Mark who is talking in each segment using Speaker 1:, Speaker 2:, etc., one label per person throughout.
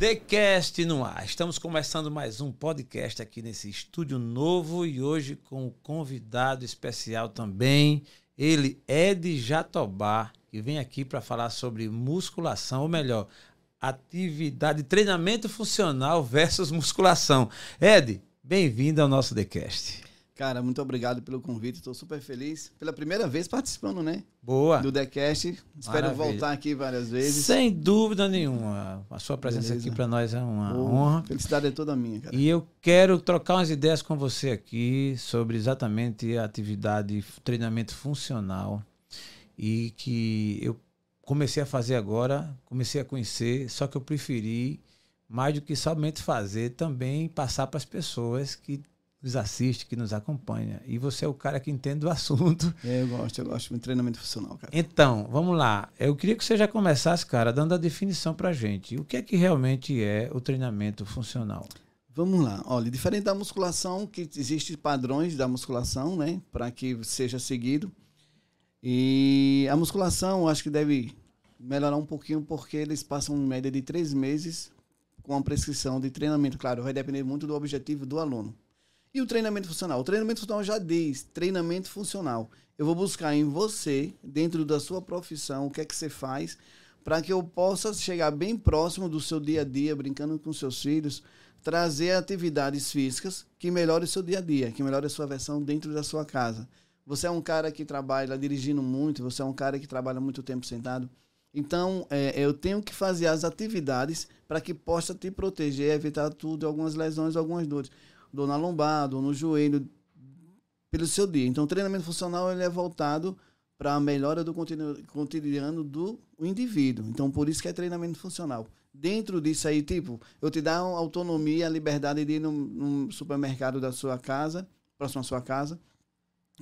Speaker 1: TheCast no ar. Estamos começando mais um podcast aqui nesse estúdio novo e hoje com um convidado especial também. Ele, Ed Jatobá, que vem aqui para falar sobre musculação, ou melhor, atividade, treinamento funcional versus musculação. Ed, bem-vindo ao nosso TheCast.
Speaker 2: Cara, muito obrigado pelo convite. Estou super feliz. Pela primeira vez participando, né?
Speaker 1: Boa.
Speaker 2: Do TheCast. Espero
Speaker 1: Maravilha.
Speaker 2: voltar aqui várias vezes.
Speaker 1: Sem dúvida nenhuma. A sua presença
Speaker 2: Beleza.
Speaker 1: aqui para nós é uma
Speaker 2: Oh,
Speaker 1: honra.
Speaker 2: Felicidade é toda minha, cara.
Speaker 1: E eu quero trocar umas ideias com você aqui sobre exatamente a atividade, treinamento funcional e que eu comecei a fazer agora, comecei a conhecer, só que eu preferi mais do que somente fazer, também passar para as pessoas que nos assistem, que nos acompanham. E você é o cara que entende do assunto.
Speaker 2: É, eu gosto, eu gosto de treinamento funcional, cara.
Speaker 1: Então, vamos lá. Eu queria que você já começasse, cara, dando a definição para gente. O que é que realmente é o treinamento funcional?
Speaker 2: Vamos lá. Olha, diferente da musculação, que existem padrões da musculação, né? Para que seja seguido. E a musculação, eu acho que deve melhorar um pouquinho, porque eles passam em média de três meses com a prescrição de treinamento. Claro, vai depender muito do objetivo do aluno. E o treinamento funcional? O treinamento funcional já diz treinamento funcional. Eu vou buscar em você, dentro da sua profissão, o que é que você faz, para que eu possa chegar bem próximo do seu dia a dia, brincando com seus filhos, trazer atividades físicas que melhorem o seu dia a dia, que melhorem a sua versão dentro da sua casa. Você é um cara que trabalha dirigindo muito, você é um cara que trabalha muito tempo sentado. Então, é, eu tenho que fazer as atividades para que possa te proteger, evitar tudo, algumas lesões, algumas dores. Dor na lombar, dor no joelho, pelo seu dia. Então, o treinamento funcional ele é voltado para a melhora do cotidiano do indivíduo. Então, por isso que é treinamento funcional. Dentro disso aí, tipo, eu te dar autonomia, a liberdade de ir num, num supermercado da sua casa, próximo à sua casa,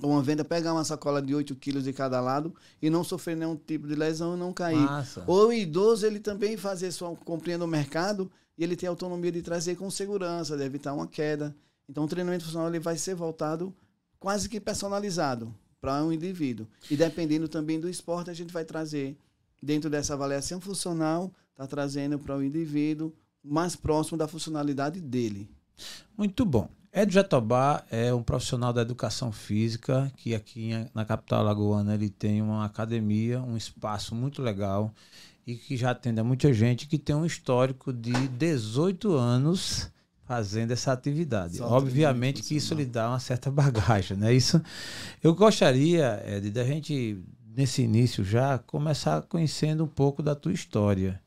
Speaker 2: ou uma venda, pegar uma sacola de 8 quilos de cada lado e não sofrer nenhum tipo de lesão e não cair.
Speaker 1: Massa.
Speaker 2: Ou o idoso, ele também fazer sua comprinha no mercado e ele tem autonomia de trazer com segurança, de evitar uma queda. Então, o treinamento funcional ele vai ser voltado quase que personalizado para um indivíduo. E dependendo também do esporte, a gente vai trazer, dentro dessa avaliação funcional, está trazendo para o indivíduo mais próximo da funcionalidade dele.
Speaker 1: Muito bom. Ed Jatobá é um profissional da educação física que aqui na capital lagoana ele tem uma academia, um espaço muito legal e que já atende a muita gente que tem um histórico de 18 anos fazendo essa atividade.
Speaker 2: Só
Speaker 1: Obviamente que isso lhe dá uma certa bagagem, né? Isso eu gostaria, Ed, da gente nesse início já começar conhecendo um pouco da tua história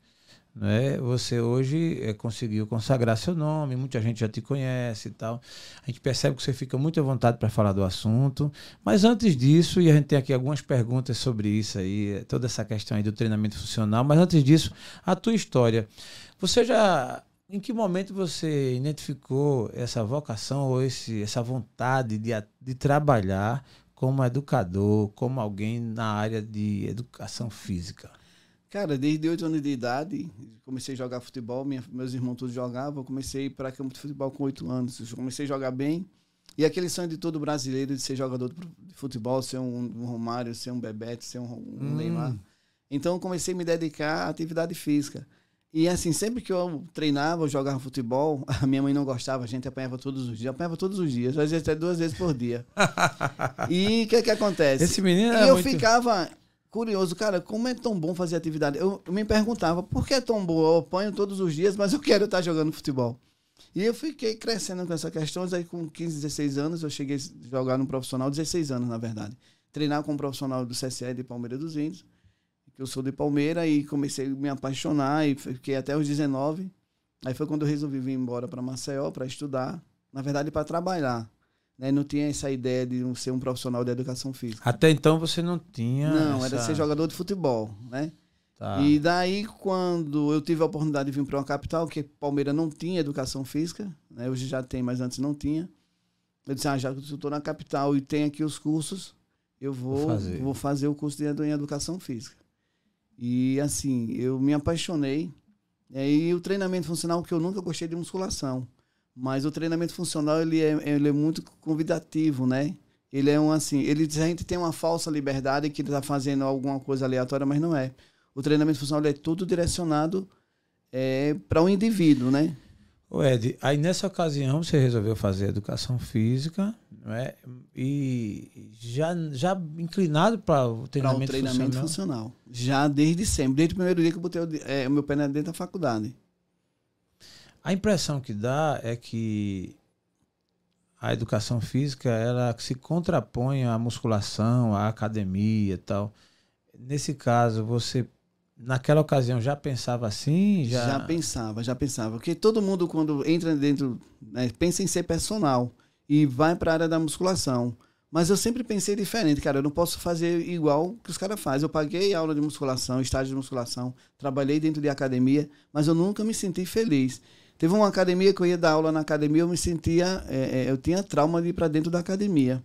Speaker 1: né? Você hoje eh, conseguiu consagrar seu nome, muita gente já te conhece e tal. A gente percebe que você fica muito à vontade para falar do assunto. Mas antes disso, e a gente tem aqui algumas perguntas sobre isso aí, eh, toda essa questão aí do treinamento funcional, mas antes disso, a tua história. Você já em que momento você identificou essa vocação ou esse, essa vontade de, de trabalhar como educador, como alguém na área de educação física?
Speaker 2: Cara, desde 8 anos de idade, comecei a jogar futebol, minha- meus irmãos todos jogavam, eu comecei para campo de futebol com 8 anos, eu comecei a jogar bem. E aquele sonho de todo brasileiro de ser jogador de futebol, ser um, um Romário, ser um Bebeto, ser um, um
Speaker 1: Hum.
Speaker 2: Neymar. Então comecei a me dedicar à atividade física. E assim, sempre que eu treinava, eu jogava futebol, a minha mãe não gostava, a gente apanhava todos os dias, apanhava todos os dias, às vezes até duas vezes por dia. e o que é que acontece?
Speaker 1: Esse menino
Speaker 2: E eu
Speaker 1: muito...
Speaker 2: ficava curioso, cara, como é tão bom fazer atividade? Eu, me perguntava, por que é tão bom? Eu apanho todos os dias, mas eu quero estar jogando futebol. E eu fiquei crescendo com essa questão, aí com 15, 16 anos, eu cheguei a jogar no profissional, 16 anos, na verdade. Treinar com um profissional do CSE de Palmeiras dos Índios, que eu sou de Palmeira, e comecei a me apaixonar, e fiquei até os 19. Aí foi quando eu resolvi vir embora para Maceió para estudar, na verdade para trabalhar. Né? Não tinha essa ideia de ser um profissional de educação física.
Speaker 1: Até então você não tinha.
Speaker 2: Não, era
Speaker 1: essa-
Speaker 2: ser jogador de futebol, né?
Speaker 1: Tá.
Speaker 2: E daí, quando eu tive a oportunidade de vir para uma capital, que Palmeiras não tinha educação física, né? hoje já tem, mas antes não tinha. Eu disse, ah, já que eu estou na capital e tem aqui os cursos, eu vou,
Speaker 1: Vou
Speaker 2: vou,
Speaker 1: fazer.
Speaker 2: fazer. o curso de em educação física. E assim, eu me apaixonei. É, E o treinamento funcional, que eu nunca gostei de musculação. Mas o treinamento funcional, ele é, ele é muito convidativo, né? Ele é um assim, ele diz, a gente tem uma falsa liberdade que está fazendo alguma coisa aleatória, mas não é. O treinamento funcional é tudo direcionado é, para o um indivíduo, né?
Speaker 1: O Ed, aí nessa ocasião você resolveu fazer educação física, não é? E já, já inclinado para o treinamento,
Speaker 2: pra treinamento funcional. funcional. Já desde sempre, desde o primeiro dia que eu botei o, é, o meu pé dentro da faculdade.
Speaker 1: A impressão que dá é que a educação física ela se contrapõe à musculação, à academia tal. Nesse caso, você naquela ocasião já pensava assim? Já...
Speaker 2: já pensava, já pensava. Porque todo mundo, quando entra dentro, né, pensa em ser personal e vai para a área da musculação. Mas eu sempre pensei diferente, cara. Eu não posso fazer igual que os caras fazem. Eu paguei aula de musculação, estágio de musculação, trabalhei dentro de academia, mas eu nunca me senti feliz. Teve uma academia que eu ia dar aula na academia, eu me sentia, é, é eu tinha trauma de ir para dentro da academia.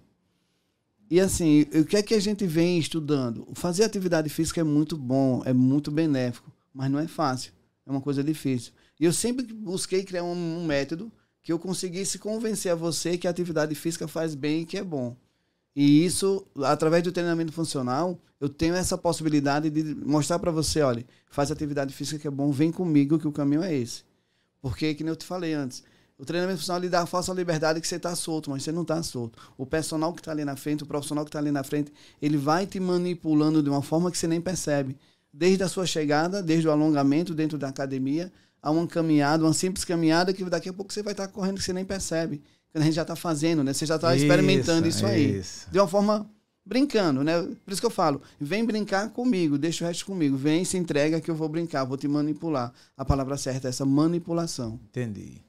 Speaker 2: E assim, o que é que a gente vem estudando? Fazer atividade física é muito bom, é muito benéfico, mas não é fácil, é uma coisa difícil. E eu sempre busquei criar um, um método que eu conseguisse convencer a você que a atividade física faz bem e que é bom. E isso, através do treinamento funcional, eu tenho essa possibilidade de mostrar para você, olha, faz atividade física que é bom, vem comigo que o caminho é esse. Porque, que nem eu te falei antes, o treinamento funcional lhe dá a falsa liberdade que você está solto, mas você não está solto. O personal que está ali na frente, o profissional que está ali na frente, ele vai te manipulando de uma forma que você nem percebe. Desde a sua chegada, desde o alongamento dentro da academia, a uma caminhada, uma simples caminhada que daqui a pouco você vai estar tá correndo que você nem percebe. Quando a gente já está fazendo, né? Você já está experimentando isso aí. Isso. De uma forma brincando, né? Por isso que eu falo, vem brincar comigo, deixa o resto comigo. Vem, se entrega que eu vou brincar, vou te manipular. A palavra certa é essa manipulação.
Speaker 1: Entendi.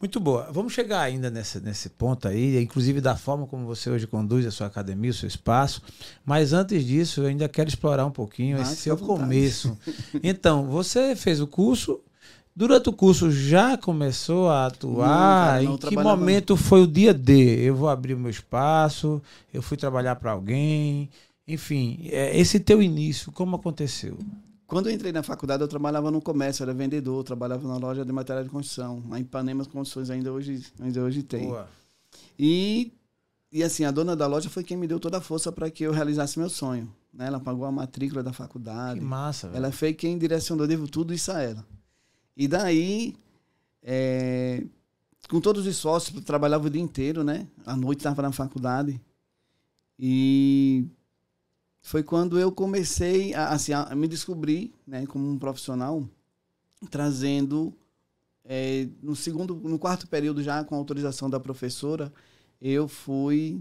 Speaker 1: Muito boa. Vamos chegar ainda nesse, nesse ponto aí, inclusive da forma como você hoje conduz a sua academia, o seu espaço. Mas antes disso, eu ainda quero explorar um pouquinho esse seu começo. Então, você fez o curso. Durante o curso já começou a atuar? Não, cara, em que momento foi o dia D? Eu vou abrir o meu espaço, eu fui trabalhar para alguém. Enfim, é, esse teu início, como aconteceu?
Speaker 2: Quando eu entrei na faculdade, eu trabalhava no comércio, era vendedor, trabalhava na loja de material de construção. A Ipanema Condições ainda hoje, ainda hoje tem. Boa. E, e assim, a dona da loja foi quem me deu toda a força para que eu realizasse meu sonho. Né? Ela pagou a matrícula da faculdade.
Speaker 1: Que massa, velho.
Speaker 2: Ela foi quem direcionou, devo tudo isso a ela. E daí, é, com todos os sócios, trabalhava o dia inteiro, né? À noite estava na faculdade. E foi quando eu comecei a, assim, a me descobrir né, como um profissional, trazendo é, no segundo, no quarto período já com autorização da professora, eu fui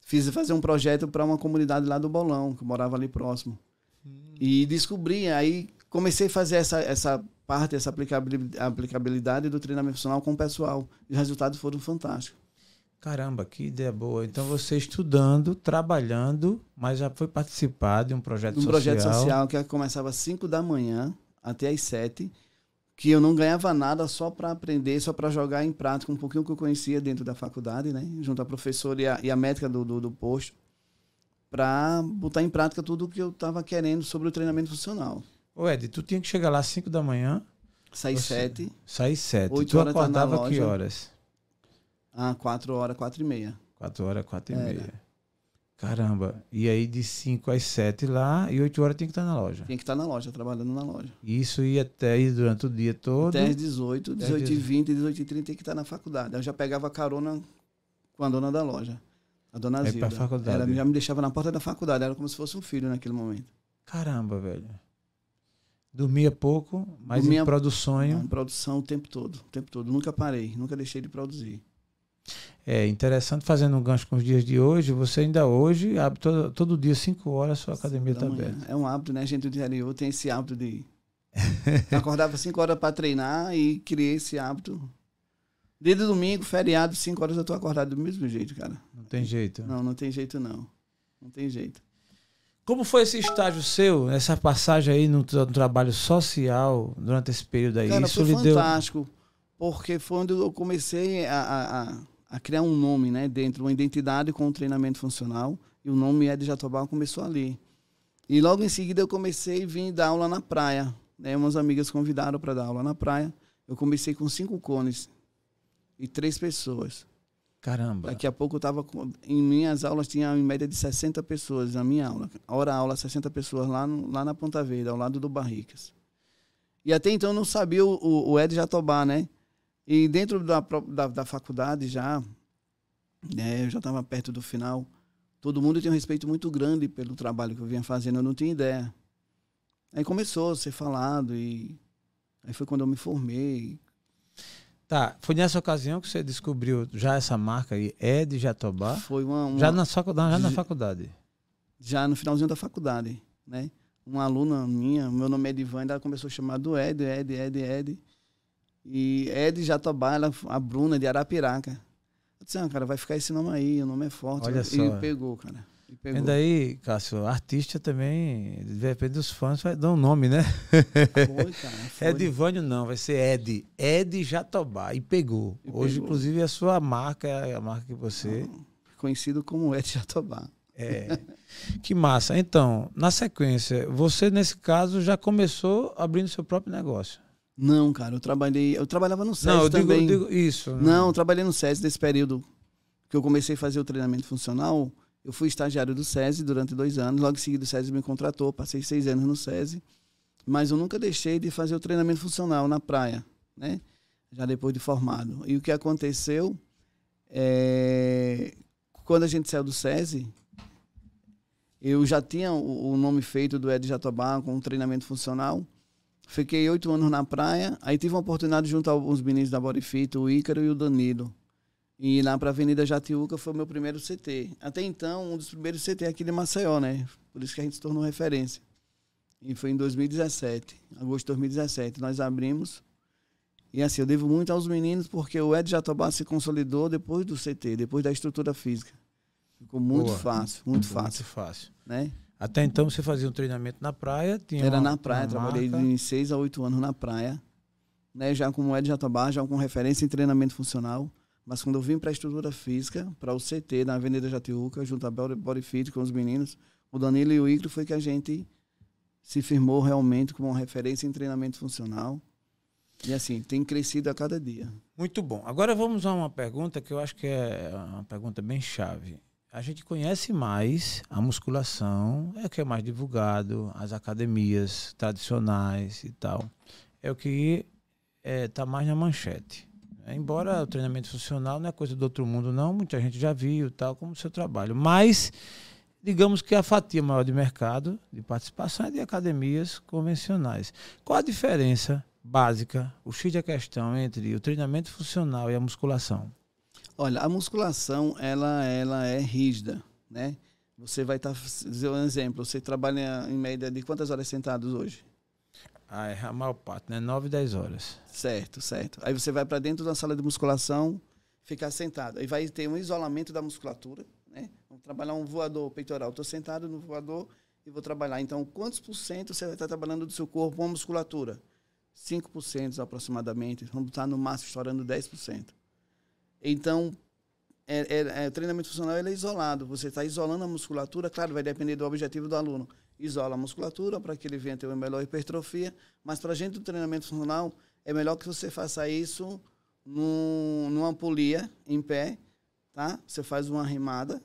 Speaker 2: fiz fazer um projeto para uma comunidade lá do Bolão, que morava ali próximo. Hum. E descobri, aí comecei a fazer essa, essa parte, essa aplicabilidade do treinamento profissional com o pessoal. E os resultados foram fantásticos.
Speaker 1: Caramba, que ideia boa. Então você estudando, trabalhando, mas já foi participar de um projeto um social.
Speaker 2: Um projeto social que começava às 5 da manhã até às 7, que eu não ganhava nada só para aprender, só para jogar em prática um pouquinho que eu conhecia dentro da faculdade, né? Junto à professora e a, e a médica do, do, do posto, para botar em prática tudo o que eu estava querendo sobre o treinamento funcional.
Speaker 1: Ô Ed, tu tinha que chegar lá às 5 da manhã.
Speaker 2: Sair 7.
Speaker 1: Sair 7. Tu acordava tá que horas?
Speaker 2: Ah, quatro horas, quatro e meia.
Speaker 1: Quatro horas, quatro e meia. Caramba. E aí de 5 às 7 lá e 8 horas tem que estar na loja.
Speaker 2: Tem que estar na loja, trabalhando na loja.
Speaker 1: Isso ia até aí durante o dia todo?
Speaker 2: Até às 18, 18 e 20, 18 e 30 tem que estar na faculdade. Eu já pegava carona com a dona da loja. A dona Zilda. Pra faculdade. Ela já me deixava na porta da faculdade. Era como se fosse um filho naquele momento.
Speaker 1: Caramba, velho. Dormia pouco, mas Dormia, em produção. Em
Speaker 2: produção o tempo todo. O tempo todo. Nunca parei, nunca deixei de produzir.
Speaker 1: É interessante, fazendo um gancho com os dias de hoje, você ainda hoje abre todo, todo dia, 5 horas, sua academia está aberta.
Speaker 2: É um hábito, né? A gente do interior tem esse hábito de. acordava 5 horas para treinar e criei esse hábito. Desde domingo, feriado, 5 horas eu estou acordado do mesmo jeito, cara.
Speaker 1: Não tem jeito.
Speaker 2: Não, não tem jeito, não. Não tem jeito.
Speaker 1: Como foi esse estágio seu, essa passagem aí no, no trabalho social durante esse período aí?
Speaker 2: Cara, Isso foi fantástico, deu... porque foi onde eu comecei a, a a criar um nome né, dentro, uma identidade com o treinamento funcional. E o nome é de Jatobá começou ali. E logo em seguida eu comecei a vir dar aula na praia. Né? Umas amigas convidaram para dar aula na praia. Eu comecei com cinco cones e três pessoas.
Speaker 1: Caramba.
Speaker 2: Daqui a pouco eu estava. Em minhas aulas tinha em média de 60 pessoas na minha aula. Hora aula, 60 pessoas lá, no, lá na Ponta Verde, ao lado do Barricas. E até então não sabia o, o, o Ed Jatobá, né? E dentro da, da, da faculdade já, né, eu já estava perto do final, todo mundo tinha um respeito muito grande pelo trabalho que eu vinha fazendo, eu não tinha ideia. Aí começou a ser falado e aí foi quando eu me formei.
Speaker 1: Tá, foi nessa ocasião que você descobriu já essa marca aí, Ed Jatobá?
Speaker 2: Foi uma, uma
Speaker 1: já, na, já na faculdade?
Speaker 2: Já no finalzinho da faculdade, né? Uma aluna minha, meu nome é Edivan, ela começou a chamar do Ed, Ed, Ed, Ed. E Ed Jatobá, ela, a Bruna de Arapiraca. Eu disse, ah, cara, vai ficar esse nome aí, o nome é forte.
Speaker 1: Olha
Speaker 2: e
Speaker 1: só.
Speaker 2: pegou, cara. E
Speaker 1: daí, Cássio, artista também, de repente dos fãs vai dar um nome, né?
Speaker 2: Foi, cara. Foi.
Speaker 1: Edivânio não, vai ser Ed. Ed Jatobá. E pegou.
Speaker 2: E
Speaker 1: Hoje,
Speaker 2: pegou.
Speaker 1: inclusive, a sua marca é a marca que você.
Speaker 2: Conhecido como Ed Jatobá.
Speaker 1: É. que massa. Então, na sequência, você, nesse caso, já começou abrindo seu próprio negócio.
Speaker 2: Não, cara, eu trabalhei. Eu trabalhava no SES
Speaker 1: não, eu digo,
Speaker 2: também.
Speaker 1: eu digo isso. né?
Speaker 2: Não, eu trabalhei no SESI nesse período que eu comecei a fazer o treinamento funcional. Eu fui estagiário do SESI durante dois anos. Logo em seguida, o SESI me contratou. Passei seis anos no SESI. Mas eu nunca deixei de fazer o treinamento funcional na praia, né? Já depois de formado. E o que aconteceu é... Quando a gente saiu do SESI, eu já tinha o, nome feito do Ed Jatobá com um treinamento funcional. Fiquei oito anos na praia. Aí tive uma oportunidade junto alguns meninos da Bodyfit, o Ícaro e o Danilo. E lá para a Avenida Jatiuca foi o meu primeiro CT. Até então, um dos primeiros CT aqui de Maceió, né? Por isso que a gente se tornou referência. E foi em 2017, agosto de 2017. Nós abrimos. E assim, eu devo muito aos meninos porque o Ed Jatobá se consolidou depois do CT, depois da estrutura física. Ficou muito
Speaker 1: Boa.
Speaker 2: fácil, muito fácil,
Speaker 1: Muito fácil.
Speaker 2: né?
Speaker 1: Até então você fazia um treinamento na praia, tinha
Speaker 2: Era
Speaker 1: uma-
Speaker 2: na praia, trabalhei
Speaker 1: marca.
Speaker 2: de seis a oito anos na praia, né? Já com o Ed Jatobá, já com referência em treinamento funcional. Mas quando eu vim para a estrutura física, para o CT na Avenida Jatiuca, junto a Body Fit com os meninos, o Danilo e o Icro foi que a gente se firmou realmente como uma referência em treinamento funcional. E assim, tem crescido a cada dia.
Speaker 1: Muito bom. Agora vamos a uma pergunta que eu acho que é uma pergunta bem chave. A gente conhece mais a musculação, é o que é mais divulgado, as academias tradicionais e tal. É o que está mais na manchete. Embora o treinamento funcional não é coisa do outro mundo, não, muita gente já viu, tal, como o seu trabalho. Mas, digamos que a fatia maior de mercado de participação é de academias convencionais. Qual a diferença básica, o X da questão entre o treinamento funcional e a musculação?
Speaker 2: Olha, a musculação, ela, ela é rígida, né? Você vai estar, dizer um exemplo, você trabalha em média de quantas horas sentados hoje?
Speaker 1: Ah, é a maior parte, né? 9, 10 horas.
Speaker 2: Certo, certo. Aí você vai para dentro da sala de musculação, ficar sentado. Aí vai ter um isolamento da musculatura, né? Vamos trabalhar um voador peitoral. Estou sentado no voador e vou trabalhar. Então, quantos por cento você vai estar trabalhando do seu corpo a musculatura? 5% aproximadamente. Vamos estar no máximo estourando 10%. Então, é, é, é, treinamento funcional ele é isolado. Você está isolando a musculatura, claro, vai depender do objetivo do aluno. Isola a musculatura para que ele venha ter uma melhor hipertrofia, mas para a gente do treinamento funcional, é melhor que você faça isso num, numa polia, em pé, tá? Você faz uma remada,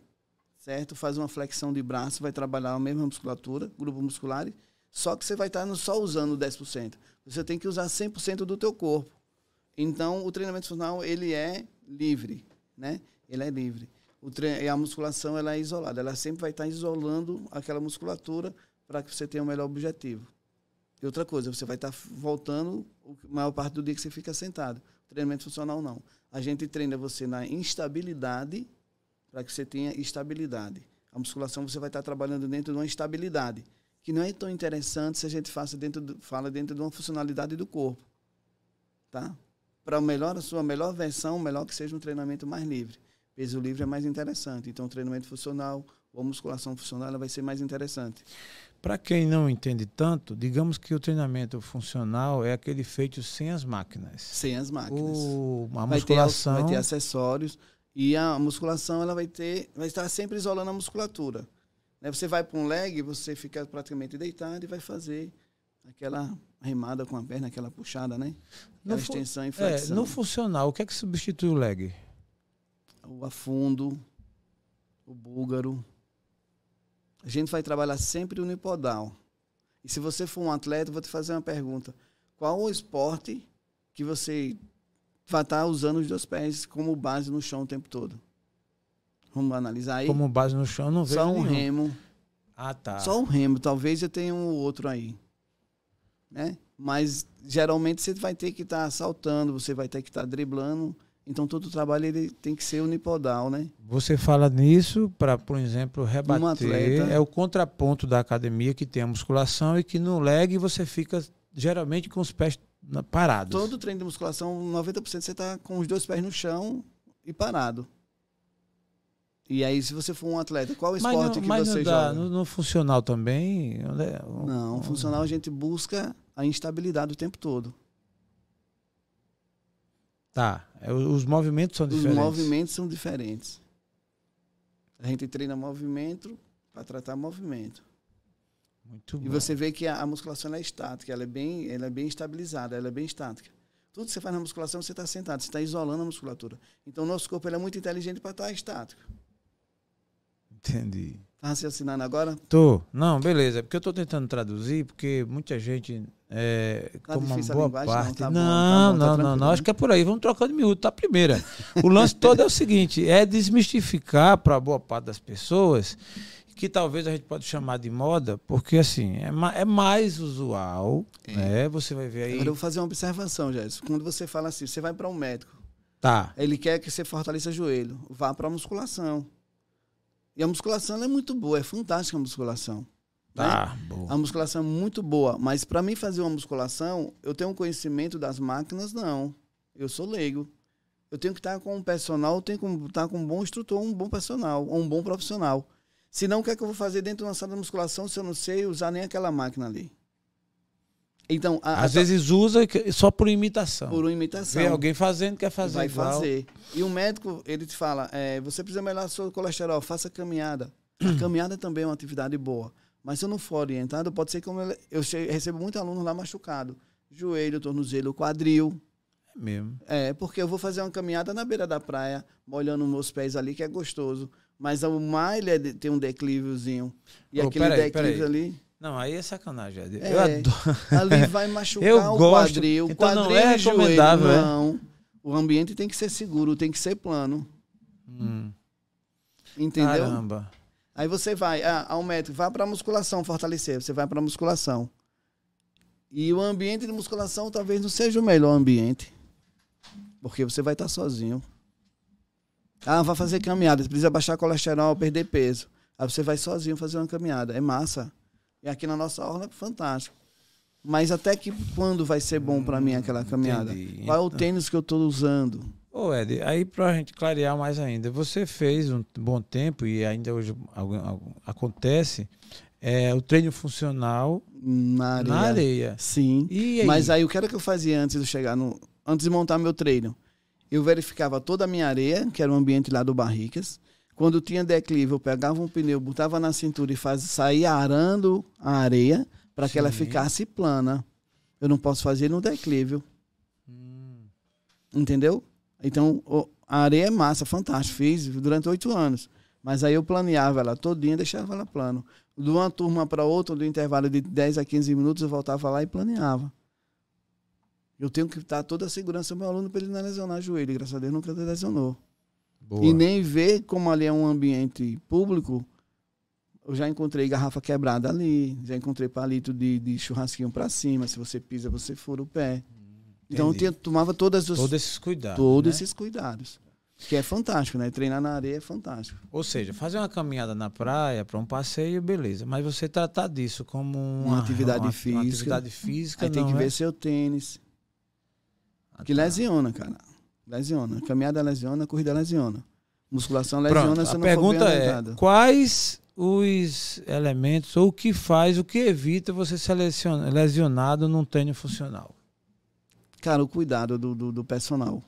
Speaker 2: certo? Faz uma flexão de braço, vai trabalhar a mesma musculatura, grupo muscular, só que você vai estar só usando 10%. Você tem que usar 100% do teu corpo. Então, o treinamento funcional, ele é livre, né? Ele é livre. O tre... E a musculação, ela é isolada. Ela sempre vai estar isolando aquela musculatura para que você tenha o melhor objetivo. E outra coisa, você vai estar voltando a maior parte do dia que você fica sentado. Treinamento funcional, não. A gente treina você na instabilidade para que você tenha estabilidade. A musculação, você vai estar trabalhando dentro de uma estabilidade, que não é tão interessante se a gente faça dentro do, fala dentro de uma funcionalidade do corpo. Tá? Para melhor a sua melhor versão, melhor que seja um treinamento mais livre. Peso livre é mais interessante. Então, o treinamento funcional ou musculação funcional ela vai ser mais interessante.
Speaker 1: Para quem não entende tanto, digamos que o treinamento funcional é aquele feito sem as máquinas.
Speaker 2: Sem as máquinas.
Speaker 1: O, a
Speaker 2: vai, ter,
Speaker 1: musculação.
Speaker 2: vai ter acessórios e a musculação ela vai ter, vai estar sempre isolando a musculatura. Né? Você vai para um leg, você fica praticamente deitado e vai fazer aquela remada com a perna, aquela puxada, né?
Speaker 1: No
Speaker 2: Aquela
Speaker 1: fu-
Speaker 2: extensão e
Speaker 1: é,
Speaker 2: flexão.
Speaker 1: no funcional, o que é que substitui o leg?
Speaker 2: O afundo, o búlgaro. A gente vai trabalhar sempre unipodal. E se você for um atleta, vou te fazer uma pergunta. qual o esporte que você vai estar usando os dois pés como base no chão o tempo todo? Vamos analisar aí?
Speaker 1: Como base no chão, não vejo
Speaker 2: Só um
Speaker 1: nenhum.
Speaker 2: remo.
Speaker 1: Ah, tá.
Speaker 2: Só um remo. Talvez eu tenha um outro aí. Né? Mas geralmente você vai ter que estar saltando, você vai ter que estar driblando. Então todo o trabalho ele tem que ser unipodal, né?
Speaker 1: Você fala nisso para, por exemplo, rebater.
Speaker 2: Um atleta-
Speaker 1: É o contraponto da academia que tem a musculação e que no leg você fica geralmente com os pés parados.
Speaker 2: Todo treino de musculação, 90% você está com os dois pés no chão e parado. E aí, se você for um atleta, qual
Speaker 1: mas
Speaker 2: esporte
Speaker 1: não,
Speaker 2: que
Speaker 1: mas
Speaker 2: você
Speaker 1: dá,
Speaker 2: joga?
Speaker 1: no, no funcional também.
Speaker 2: Não, funcional a gente busca a instabilidade o tempo todo.
Speaker 1: Tá. É, os movimentos são
Speaker 2: Os
Speaker 1: diferentes.
Speaker 2: movimentos são diferentes. A gente treina movimento para tratar movimento.
Speaker 1: Muito bom.
Speaker 2: E você vê que a, a musculação é estática, ela é, bem, ela é bem estabilizada, ela é bem estática. Tudo que você faz na musculação, você está sentado, você está isolando a musculatura. Então, o nosso corpo é muito inteligente para estar estático.
Speaker 1: Entendi.
Speaker 2: Está raciocinando agora?
Speaker 1: Tô. Não, beleza. É porque eu tô tentando traduzir, porque muita gente. É,
Speaker 2: Tá
Speaker 1: como uma boa?
Speaker 2: Não,
Speaker 1: parte.
Speaker 2: tá bom,
Speaker 1: não,
Speaker 2: tá bom, tá
Speaker 1: não, não, não.
Speaker 2: né?
Speaker 1: Acho que é por aí. Vamos trocando de miúdo, tá? Primeira. O lance todo é o seguinte: é desmistificar para boa parte das pessoas que talvez a gente pode chamar de moda, porque assim, é, ma- é mais usual,
Speaker 2: É.
Speaker 1: né? Você vai ver aí.
Speaker 2: Agora eu vou fazer uma observação, Jéssica. Quando você fala assim, você vai para um médico,
Speaker 1: Tá.
Speaker 2: ele quer que você fortaleça joelho, vá para a musculação. E a musculação é muito boa, é fantástica a musculação. né?
Speaker 1: Tá, boa.
Speaker 2: A musculação é muito boa, mas para mim fazer uma musculação, eu tenho um conhecimento das máquinas? Não. Eu sou leigo. Eu tenho que estar com um personal, eu tenho que estar com um bom instrutor, um bom personal, ou um bom profissional. Senão, o que é que eu vou fazer dentro de uma sala de musculação se eu não sei usar nem aquela máquina ali? Então, a,
Speaker 1: Às
Speaker 2: a-
Speaker 1: vezes usa que- só por imitação.
Speaker 2: por imitação.
Speaker 1: Vê alguém fazendo, quer fazer
Speaker 2: vai
Speaker 1: igual.
Speaker 2: fazer. E o médico, ele te fala, é, você precisa melhorar seu colesterol, faça caminhada. A caminhada também é uma atividade boa. Mas se eu não for orientado, pode ser como eu, eu recebo muito aluno lá machucado. Joelho, tornozelo, quadril.
Speaker 1: É mesmo.
Speaker 2: É, porque eu vou fazer uma caminhada na beira da praia, molhando meus pés ali, que é gostoso. Mas o mar, ele é de- tem um declivezinho. E
Speaker 1: Ô,
Speaker 2: aquele
Speaker 1: peraí,
Speaker 2: declive
Speaker 1: peraí.
Speaker 2: ali,
Speaker 1: Não, aí é sacanagem. Ed.
Speaker 2: É.
Speaker 1: Eu adoro.
Speaker 2: ali vai machucar
Speaker 1: Eu
Speaker 2: o
Speaker 1: gosto.
Speaker 2: quadril.
Speaker 1: Então não
Speaker 2: quadril
Speaker 1: é
Speaker 2: e joelho,
Speaker 1: recomendável, é?
Speaker 2: não. O ambiente tem que ser seguro, tem que ser plano.
Speaker 1: Hum,
Speaker 2: Entendeu?
Speaker 1: caramba.
Speaker 2: Aí você vai ah, ao médico, vai para musculação fortalecer, você vai para musculação. E o ambiente de musculação talvez não seja o melhor ambiente, porque você vai estar sozinho. Ah, vai fazer caminhada, você precisa baixar colesterol, perder peso. Aí você vai sozinho fazer uma caminhada, é massa. E aqui na nossa orla é fantástico. Mas até que quando vai ser bom para mim aquela caminhada?
Speaker 1: entendi.
Speaker 2: Qual é o
Speaker 1: Então-
Speaker 2: tênis que eu estou usando?
Speaker 1: Ô, Ed, aí pra gente clarear mais ainda, você fez um bom tempo e ainda hoje algo- algo- acontece é, o treino funcional
Speaker 2: Na areia.
Speaker 1: na areia.
Speaker 2: Sim.
Speaker 1: Aí?
Speaker 2: Mas aí o que era que eu fazia antes de chegar no. Antes de montar meu treino? Eu verificava toda a minha areia, que era o ambiente lá do Barricas. Quando tinha declive, eu pegava um pneu, botava na cintura e faz, saía arando a areia para que ela ficasse plana. Eu não posso fazer no declive.
Speaker 1: Hum,
Speaker 2: Entendeu? Então, a areia é massa, fantástico. Fiz durante oito anos. Mas aí eu planeava ela todinha, deixava ela plano. De uma turma para outra, do intervalo de 10 a 15 minutos, eu voltava lá e planeava. Eu tenho que dar toda a segurança ao meu aluno para ele não lesionar o joelho. Graças a Deus nunca lesionou.
Speaker 1: Boa.
Speaker 2: E nem ver como ali é um ambiente público. Eu já encontrei garrafa quebrada ali, já encontrei palito de, de churrasquinho para cima. Se você pisa, você fura o pé. Então eu tinha- tomava todas as,
Speaker 1: Todos esses cuidados.
Speaker 2: todos
Speaker 1: né?
Speaker 2: esses cuidados. Que é fantástico, né? Treinar na areia é fantástico.
Speaker 1: Ou seja, fazer uma caminhada na praia para um passeio, beleza. Mas você tratar disso como uma,
Speaker 2: atividade
Speaker 1: uma-
Speaker 2: física.
Speaker 1: Uma atividade física,
Speaker 2: Aí tem que
Speaker 1: é?
Speaker 2: ver seu tênis.
Speaker 1: Ah,
Speaker 2: Que
Speaker 1: tá.
Speaker 2: lesiona, cara. Lesiona. Caminhada lesiona, corrida lesiona. Musculação lesiona
Speaker 1: Pronto,
Speaker 2: se
Speaker 1: a
Speaker 2: não
Speaker 1: pergunta é: quais os elementos ou o que faz, o que evita você ser lesiona- lesionado num treino funcional?
Speaker 2: Cara, o cuidado do, do, do personal.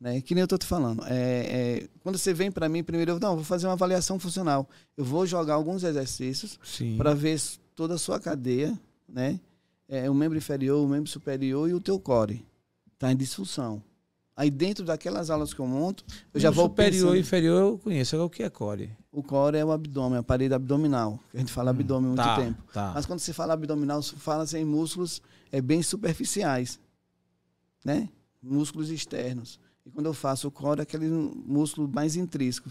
Speaker 2: Né? Que nem eu tô te falando. É, é, quando você vem para mim, primeiro eu não, vou fazer uma avaliação funcional. Eu vou jogar alguns exercícios para ver toda a sua cadeia, né? É, o membro inferior, o membro superior e o teu core. Tá em disfunção. Aí dentro daquelas aulas que eu monto, eu já vou
Speaker 1: superior
Speaker 2: pensando.
Speaker 1: e inferior eu conheço. Agora, o que é core?
Speaker 2: O core é o abdômen, a parede abdominal. A gente fala abdômen há muito
Speaker 1: tá,
Speaker 2: tempo.
Speaker 1: Tá.
Speaker 2: Mas quando se fala abdominal, se fala em músculos é, bem superficiais, né? Músculos externos. E quando eu faço o core, é aquele músculo mais intrínseco.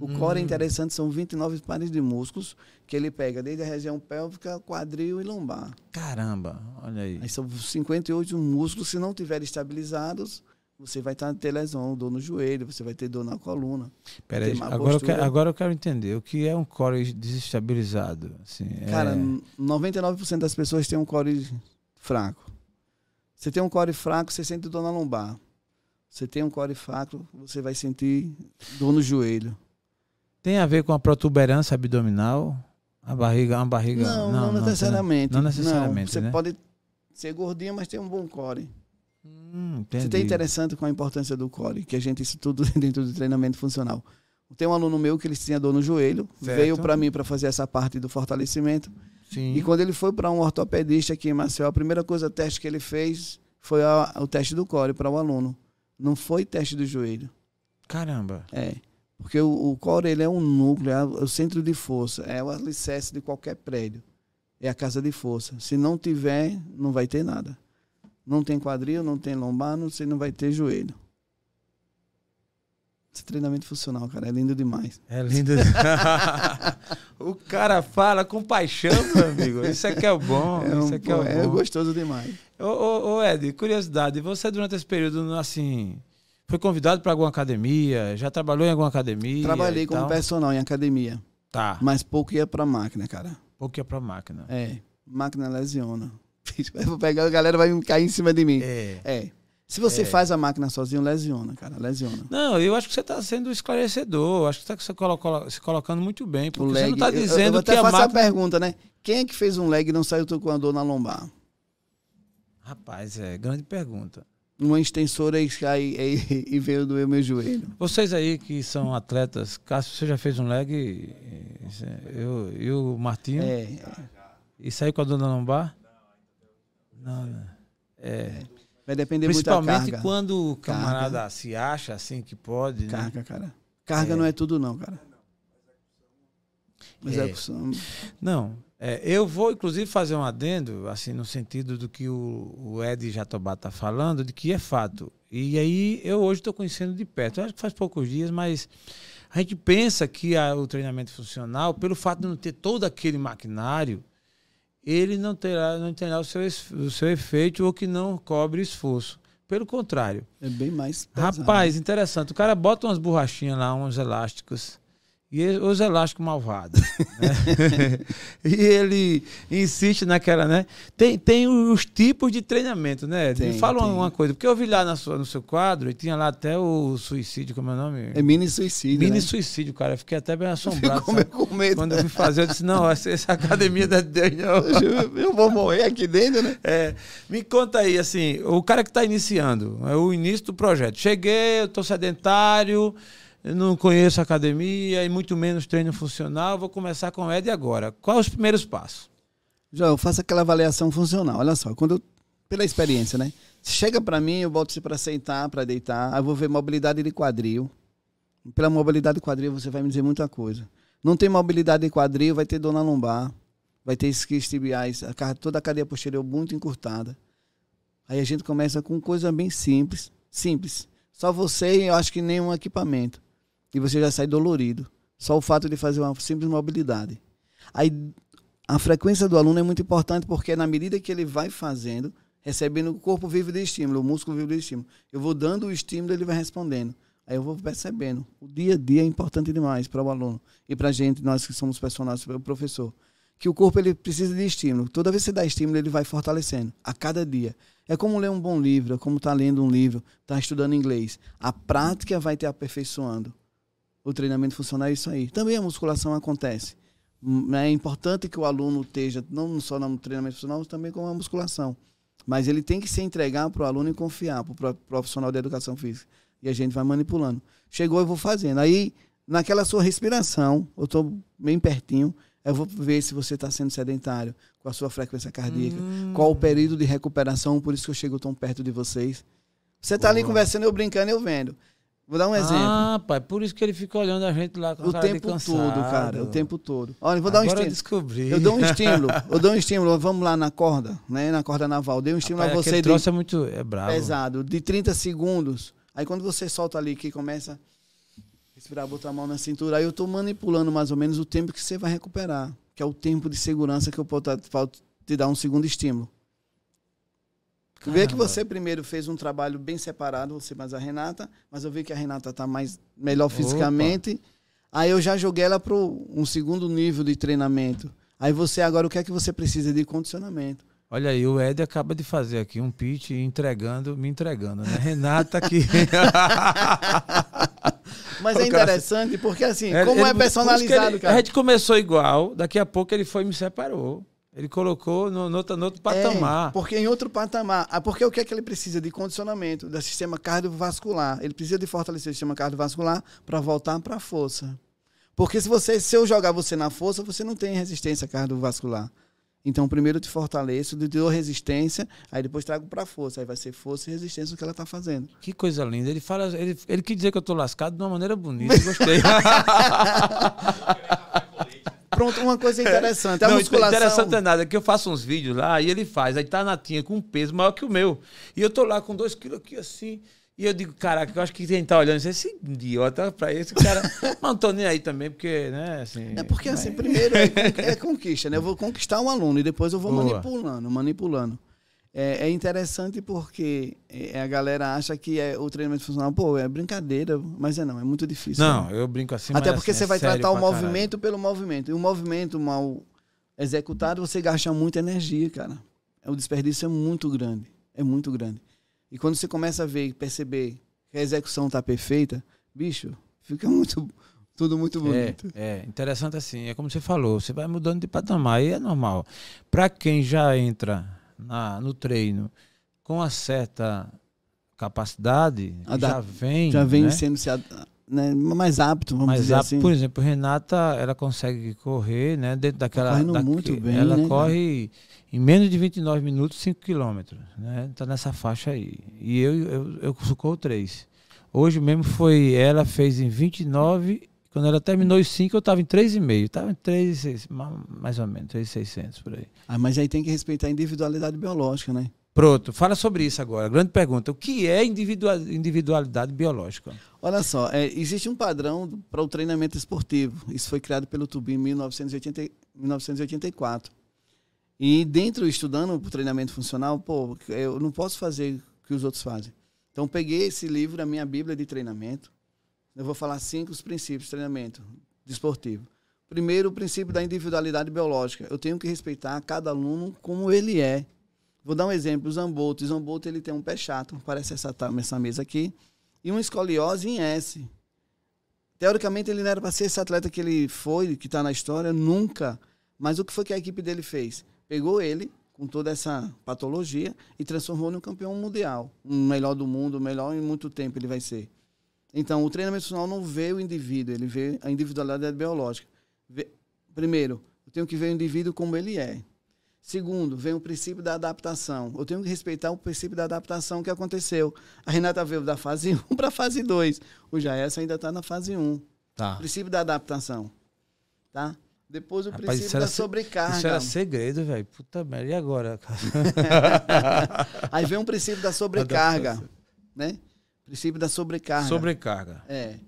Speaker 2: O core é
Speaker 1: Hum.
Speaker 2: interessante, são 29 pares de músculos que ele pega desde a região pélvica, quadril e lombar.
Speaker 1: Caramba, olha aí.
Speaker 2: Aí são 58 músculos, se não estiverem estabilizados, você vai estar ter lesão, dor no joelho, você vai ter dor na coluna.
Speaker 1: Peraí,
Speaker 2: tem
Speaker 1: agora eu, quero, agora eu quero entender. O que é um core desestabilizado? Assim,
Speaker 2: Cara,
Speaker 1: é...
Speaker 2: 99% das pessoas têm um core fraco. Você tem um core fraco, você sente dor na lombar. Você tem um core fraco, você vai sentir dor no joelho.
Speaker 1: Tem a ver com a protuberância abdominal? A barriga, uma barriga.
Speaker 2: Não, não,
Speaker 1: tem
Speaker 2: necessariamente.
Speaker 1: Não necessariamente,
Speaker 2: Você
Speaker 1: né?
Speaker 2: pode ser gordinho, mas ter um bom core.
Speaker 1: Hum,
Speaker 2: Você
Speaker 1: entendi.
Speaker 2: tem interessante com a importância do core, que a gente isso tudo dentro do treinamento funcional. Tem um aluno meu que ele tinha dor no joelho,
Speaker 1: Certo.
Speaker 2: veio para mim para fazer essa parte do fortalecimento.
Speaker 1: Sim.
Speaker 2: E quando ele foi para um ortopedista aqui em Maceió, a primeira coisa, teste que ele fez foi a- o teste do core para o aluno. Não foi teste do joelho.
Speaker 1: Caramba.
Speaker 2: É. Porque o, o core ele é um núcleo, é o centro de força, é o alicerce de qualquer prédio. É a casa de força. Se não tiver, não vai ter nada. Não tem quadril, não tem lombar, não, você não vai ter joelho. Esse treinamento funcional, cara, é lindo demais.
Speaker 1: É lindo. o cara fala com paixão, meu amigo. Isso aqui é o bom.
Speaker 2: É, um-
Speaker 1: isso aqui é o
Speaker 2: é
Speaker 1: bom.
Speaker 2: gostoso demais.
Speaker 1: Ô, ô, ô, Ed, curiosidade. Você, durante esse período, assim, foi convidado para alguma academia? Já trabalhou em alguma academia?
Speaker 2: Trabalhei como
Speaker 1: tal?
Speaker 2: personal em academia,
Speaker 1: Tá.
Speaker 2: mas pouco ia pra máquina, cara.
Speaker 1: Pouco ia pra máquina.
Speaker 2: É, máquina lesiona. Eu vou pegar, a galera vai cair em cima de mim.
Speaker 1: É.
Speaker 2: É. Se você
Speaker 1: É.
Speaker 2: faz a máquina sozinho, lesiona, cara, lesiona.
Speaker 1: Não, eu acho que você está sendo esclarecedor. Acho que você está colo- colo- se colocando muito bem. Porque
Speaker 2: O
Speaker 1: você
Speaker 2: leg,
Speaker 1: não está
Speaker 2: eu- eu,
Speaker 1: dizendo
Speaker 2: eu
Speaker 1: que
Speaker 2: até
Speaker 1: a
Speaker 2: faço
Speaker 1: máquina.
Speaker 2: a pergunta, né? Quem é que fez um leg e não saiu com a dor na lombar?
Speaker 1: Rapaz, é grande pergunta.
Speaker 2: Uma extensora e, e, e veio doer meu joelho.
Speaker 1: Vocês aí que são atletas, Cássio, você já fez um leg? e- Eu, e o Martinho?
Speaker 2: É.
Speaker 1: E saiu com a dona lombar? Não, né? É.
Speaker 2: vai depender muito da
Speaker 1: Principalmente
Speaker 2: carga.
Speaker 1: quando o camarada se acha assim que pode, né?
Speaker 2: Carga, cara. Carga
Speaker 1: É.
Speaker 2: não é tudo, não, cara.
Speaker 1: É.
Speaker 2: Execução.
Speaker 1: Não. é, eu vou, inclusive, fazer um adendo, assim, no sentido do que o, o Ed Jatobá está falando, de que é fato. E aí, eu hoje estou conhecendo de perto. Eu acho que faz poucos dias, mas a gente pensa que a- o treinamento funcional, pelo fato de não ter todo aquele maquinário, ele não terá, não terá o, seu, o seu efeito ou que não cobre esforço. Pelo contrário.
Speaker 2: É bem mais pesado.
Speaker 1: Rapaz, interessante. O cara bota umas borrachinhas lá, uns elásticos. E os elásticos malvados. né? e ele insiste naquela, né? Tem, tem os tipos de treinamento, né?
Speaker 2: Tem,
Speaker 1: Me fala uma-
Speaker 2: tem.
Speaker 1: uma coisa, porque eu vi lá na sua, no seu quadro e tinha lá até o suicídio, como é o nome?
Speaker 2: É mini suicídio,
Speaker 1: Mini
Speaker 2: né?
Speaker 1: suicídio, cara. Eu fiquei até bem assombrado.
Speaker 2: Ficou meio com medo.
Speaker 1: Quando eu fui fazer, eu disse, não, essa, essa academia é de Deus, não.
Speaker 2: Eu, eu vou morrer aqui dentro, né?
Speaker 1: É, me conta aí, assim, o cara que está iniciando, é o início do projeto. Cheguei, eu estou sedentário, eu não conheço academia e muito menos treino funcional, vou começar com o Ed agora. Quais os primeiros passos?
Speaker 2: Já eu faço aquela avaliação funcional. Olha só, quando eu- pela experiência, né? Chega pra mim, eu boto você para sentar, para deitar, aí eu vou ver mobilidade de quadril. Pela mobilidade de quadril você vai me dizer muita coisa. Não tem mobilidade de quadril, vai ter dor na lombar, vai ter esquios tibiais, a toda a cadeia posterior muito encurtada. Aí a gente começa com coisa bem simples, simples. Só você e eu acho que nenhum equipamento. E você já sai dolorido. Só o fato de fazer uma simples mobilidade. Aí a frequência do aluno é muito importante porque na medida que ele vai fazendo, recebendo o corpo vive de estímulo, o músculo vive de estímulo. Eu vou dando o estímulo, ele vai respondendo. Aí eu vou percebendo. O dia a dia é importante demais para o aluno e para a gente, nós que somos personagens, o professor, que o corpo ele precisa de estímulo. Toda vez que você dá estímulo, ele vai fortalecendo a cada dia. É como ler um bom livro, é como estar lendo um livro, estar estudando inglês. A prática vai te aperfeiçoando. O treinamento funcional é isso aí. Também a musculação acontece. Hum, É importante que o aluno esteja não só no treinamento funcional, mas também com a musculação. Mas ele tem que se entregar para o aluno e confiar para o profissional de educação física. E a gente vai manipulando. Chegou, eu vou fazendo. Aí, naquela sua respiração, eu estou bem pertinho, eu vou ver se você está sendo sedentário, com a sua frequência cardíaca,
Speaker 1: Hum.
Speaker 2: qual o período de recuperação, por isso que eu chego tão perto de vocês. Você tá ali conversando, eu brincando, eu vendo. Vou dar um exemplo.
Speaker 1: Ah, pai, por isso que ele fica olhando a gente lá com
Speaker 2: o tempo todo, cara. O tempo todo. Olha, vou dar um
Speaker 1: Agora eu
Speaker 2: estímulo.
Speaker 1: descobri.
Speaker 2: Eu dou um estímulo. Eu dou um estímulo. Vamos lá na corda, né? Na corda naval. Dei um estímulo
Speaker 1: Rapaz,
Speaker 2: a você
Speaker 1: aquele
Speaker 2: de
Speaker 1: troço é muito é bravo.
Speaker 2: pesado, de 30 segundos. Aí quando você solta ali, que começa a respirar, botar a mão na cintura, aí eu tô manipulando mais ou menos o tempo que você vai recuperar. Que é o tempo de segurança que eu posso te dar um segundo estímulo. Vê que
Speaker 1: Caramba.
Speaker 2: você primeiro fez um trabalho bem separado, você mais a Renata, mas eu vi que a Renata está mais melhor fisicamente. Aí eu já joguei ela para um segundo nível de treinamento. Aí você agora o que é que você precisa de condicionamento?
Speaker 1: Olha aí, o Ed acaba de fazer aqui um pitch entregando, me entregando, né? Renata aqui.
Speaker 2: Mas é interessante porque assim,
Speaker 1: Ele-
Speaker 2: como
Speaker 1: ele-
Speaker 2: é
Speaker 1: que
Speaker 2: personalizado,
Speaker 1: ele-
Speaker 2: cara.
Speaker 1: A gente começou igual, daqui a pouco ele foi e me separou. Ele colocou no, no, outro, no outro patamar.
Speaker 2: É, porque em outro patamar. Ah, Porque o que é que ele precisa? De condicionamento do sistema cardiovascular. Ele precisa de fortalecer o sistema cardiovascular para voltar para a força. Porque se você se eu jogar você na força, você não tem resistência cardiovascular. Então, primeiro eu te fortaleço, te dou resistência, aí depois trago para força. Aí vai ser força e resistência o que ela está fazendo.
Speaker 1: Que coisa linda. Ele fala, ele, ele quis dizer que eu tô lascado de uma maneira bonita. Gostei.
Speaker 2: Pronto, uma coisa interessante. A
Speaker 1: Não,
Speaker 2: musculação.
Speaker 1: interessante é nada, que eu faço uns vídeos lá e ele faz. Aí tá a Natinha com um peso maior que o meu. E eu tô lá com dois quilos aqui assim. E eu digo, caraca, eu acho que quem tá olhando isso, esse idiota pra esse cara. Mas não tô nem aí também, porque, né, assim.
Speaker 2: É porque, assim, primeiro é, é conquista, né? Eu vou conquistar um aluno e depois eu vou
Speaker 1: Boa.
Speaker 2: manipulando, manipulando. É, é interessante porque é, a galera acha que é, o treinamento funcional, pô, é brincadeira, mas é não, é muito difícil.
Speaker 1: Não,
Speaker 2: né?
Speaker 1: eu brinco assim,
Speaker 2: Até porque
Speaker 1: assim,
Speaker 2: você
Speaker 1: é
Speaker 2: vai tratar o
Speaker 1: pra caralho.
Speaker 2: movimento pelo movimento. E o movimento mal executado, você gasta muita energia, cara. O desperdício é muito grande. É muito grande. E quando você começa a ver e perceber que a execução tá perfeita, bicho, fica muito. Tudo muito bonito.
Speaker 1: É, é, interessante assim, é como você falou, você vai mudando de patamar e é normal. Para quem já entra na, no treino com uma certa capacidade,
Speaker 2: Ada-
Speaker 1: já vem,
Speaker 2: Já vem
Speaker 1: né,
Speaker 2: sendo se né, mais apto, vamos
Speaker 1: mais
Speaker 2: dizer
Speaker 1: rápido.
Speaker 2: assim.
Speaker 1: Por exemplo, Renata, ela consegue correr, né, dentro daquela
Speaker 2: correndo
Speaker 1: daque-
Speaker 2: muito bem,
Speaker 1: ela
Speaker 2: né,
Speaker 1: corre em menos de 29 minutos 5 quilômetros, né? Tá nessa faixa aí. E eu eu, eu corro 3. Hoje mesmo foi ela fez em 29 quando ela terminou os 5, eu estava em 3,5. Estava em 3, mais ou menos, 3,600 por aí.
Speaker 2: Ah, mas aí tem que respeitar a individualidade biológica, né?
Speaker 1: Pronto, fala sobre isso agora. Grande pergunta. O que é individua- individualidade biológica?
Speaker 2: Olha só, é, existe um padrão para o treinamento esportivo. Isso foi criado pelo Tubi em 1980 1984. E dentro, estudando o treinamento funcional, pô, eu não posso fazer o que os outros fazem. Então, peguei esse livro, a minha Bíblia de treinamento. Eu vou falar cinco os princípios de treinamento desportivo. Primeiro, o princípio da individualidade biológica. Eu tenho que respeitar cada aluno como ele é. Vou dar um exemplo, o Zamboto. O Zamboto ele tem um pé chato, parece essa, essa mesa aqui, e uma escoliose em S. Teoricamente, ele não era para ser esse atleta que ele foi, que está na história, nunca. Mas o que foi que a equipe dele fez? Pegou ele, com toda essa patologia, e transformou num campeão mundial. Um melhor do mundo, o melhor em muito tempo ele vai ser. Então, o treinamento funcional não vê o indivíduo, ele vê a individualidade biológica. Vê- primeiro, eu tenho que ver o indivíduo como ele é. Segundo, vem o princípio da adaptação. Eu tenho que respeitar o princípio da adaptação que aconteceu. A Renata veio da fase 1 para a fase 2. O Jaessa ainda está na fase 1.
Speaker 1: Tá.
Speaker 2: Princípio da adaptação. Tá? Depois o
Speaker 1: Rapaz,
Speaker 2: princípio da sobrecarga.
Speaker 1: Isso era segredo, velho. Puta merda. E agora?
Speaker 2: Aí vem o princípio da sobrecarga. né? Princípio da sobrecarga.
Speaker 1: Sobrecarga.
Speaker 2: É.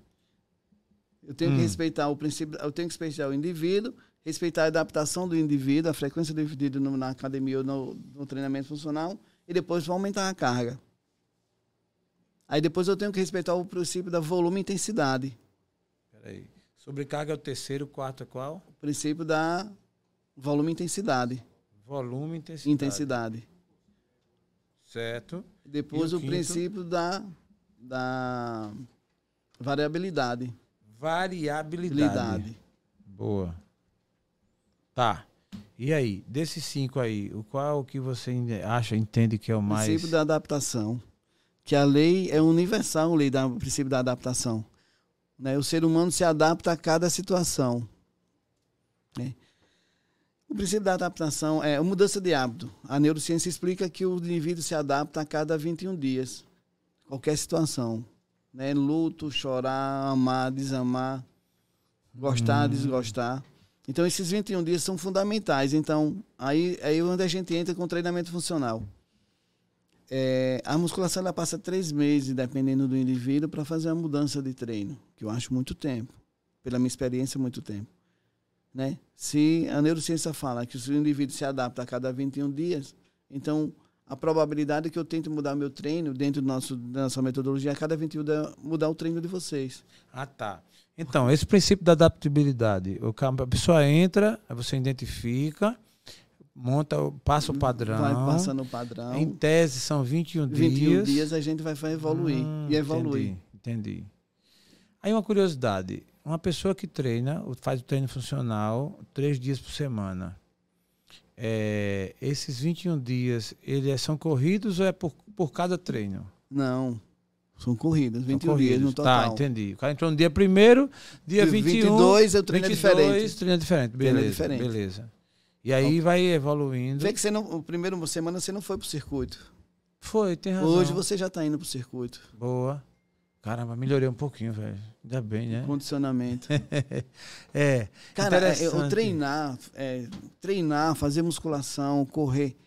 Speaker 2: Eu tenho
Speaker 1: Hum.
Speaker 2: que respeitar o princípio, eu tenho que respeitar o indivíduo, respeitar a adaptação do indivíduo, a frequência do indivíduo no- na academia ou no, no treinamento funcional, e depois vou aumentar a carga. Aí depois eu tenho que respeitar o princípio da volume e intensidade.
Speaker 1: Peraí. Sobrecarga é o terceiro, quarto é qual?
Speaker 2: O princípio da volume e intensidade.
Speaker 1: Volume e intensidade.
Speaker 2: Intensidade.
Speaker 1: Certo.
Speaker 2: Depois
Speaker 1: E o
Speaker 2: o, princípio da, da variabilidade.
Speaker 1: Variabilidade. Boa. Tá. E aí, desses cinco aí, o qual que você acha, entende que é o mais.
Speaker 2: princípio da adaptação. Que a lei é universal, a lei da o princípio da adaptação. Né? O ser humano se adapta a cada situação. né? O princípio da adaptação é a mudança de hábito. A neurociência explica que o indivíduo se adapta a cada 21 dias. Qualquer situação. Né? Luto, chorar, amar, desamar, gostar, hum. desgostar. Então, esses 21 dias são fundamentais. Então, aí, aí é onde a gente entra com treinamento funcional. É, a musculação ela passa três meses, dependendo do indivíduo, para fazer a mudança de treino, que eu acho muito tempo. Pela minha experiência, muito tempo. Né? Se a neurociência fala que o indivíduo se adapta a cada 21 dias, então a probabilidade que eu tente mudar meu treino dentro do nosso, da nossa metodologia é a cada 21 dias mudar o treino de vocês.
Speaker 1: Ah, tá. Então, esse princípio da adaptabilidade, a pessoa entra, você identifica, monta, passa o padrão.
Speaker 2: Vai passando o padrão.
Speaker 1: Em tese são 21,
Speaker 2: 21
Speaker 1: dias. 21
Speaker 2: dias a gente vai evoluir. Hum, e evoluir.
Speaker 1: Entendi, entendi. Aí uma curiosidade, uma pessoa que treina, faz o treino funcional três dias por semana. É, esses 21 dias, eles é, são corridos ou é por, por cada treino?
Speaker 2: Não. São corridas, 21 corridos. dias no tá, total.
Speaker 1: Tá, entendi. O cara entrou no dia primeiro, dia 21.
Speaker 2: 22 eu treino 22, diferente.
Speaker 1: treino diferente. Beleza. Treino diferente. Beleza. E aí vai evoluindo.
Speaker 2: Vê que você não, o primeiro semana você não foi pro circuito.
Speaker 1: Foi, tem razão.
Speaker 2: Hoje você já tá indo pro circuito.
Speaker 1: Boa. Caramba, melhorei um pouquinho, velho. Ainda bem, né?
Speaker 2: Condicionamento.
Speaker 1: é.
Speaker 2: Cara, é, eu treinar, é, treinar, fazer musculação, correr,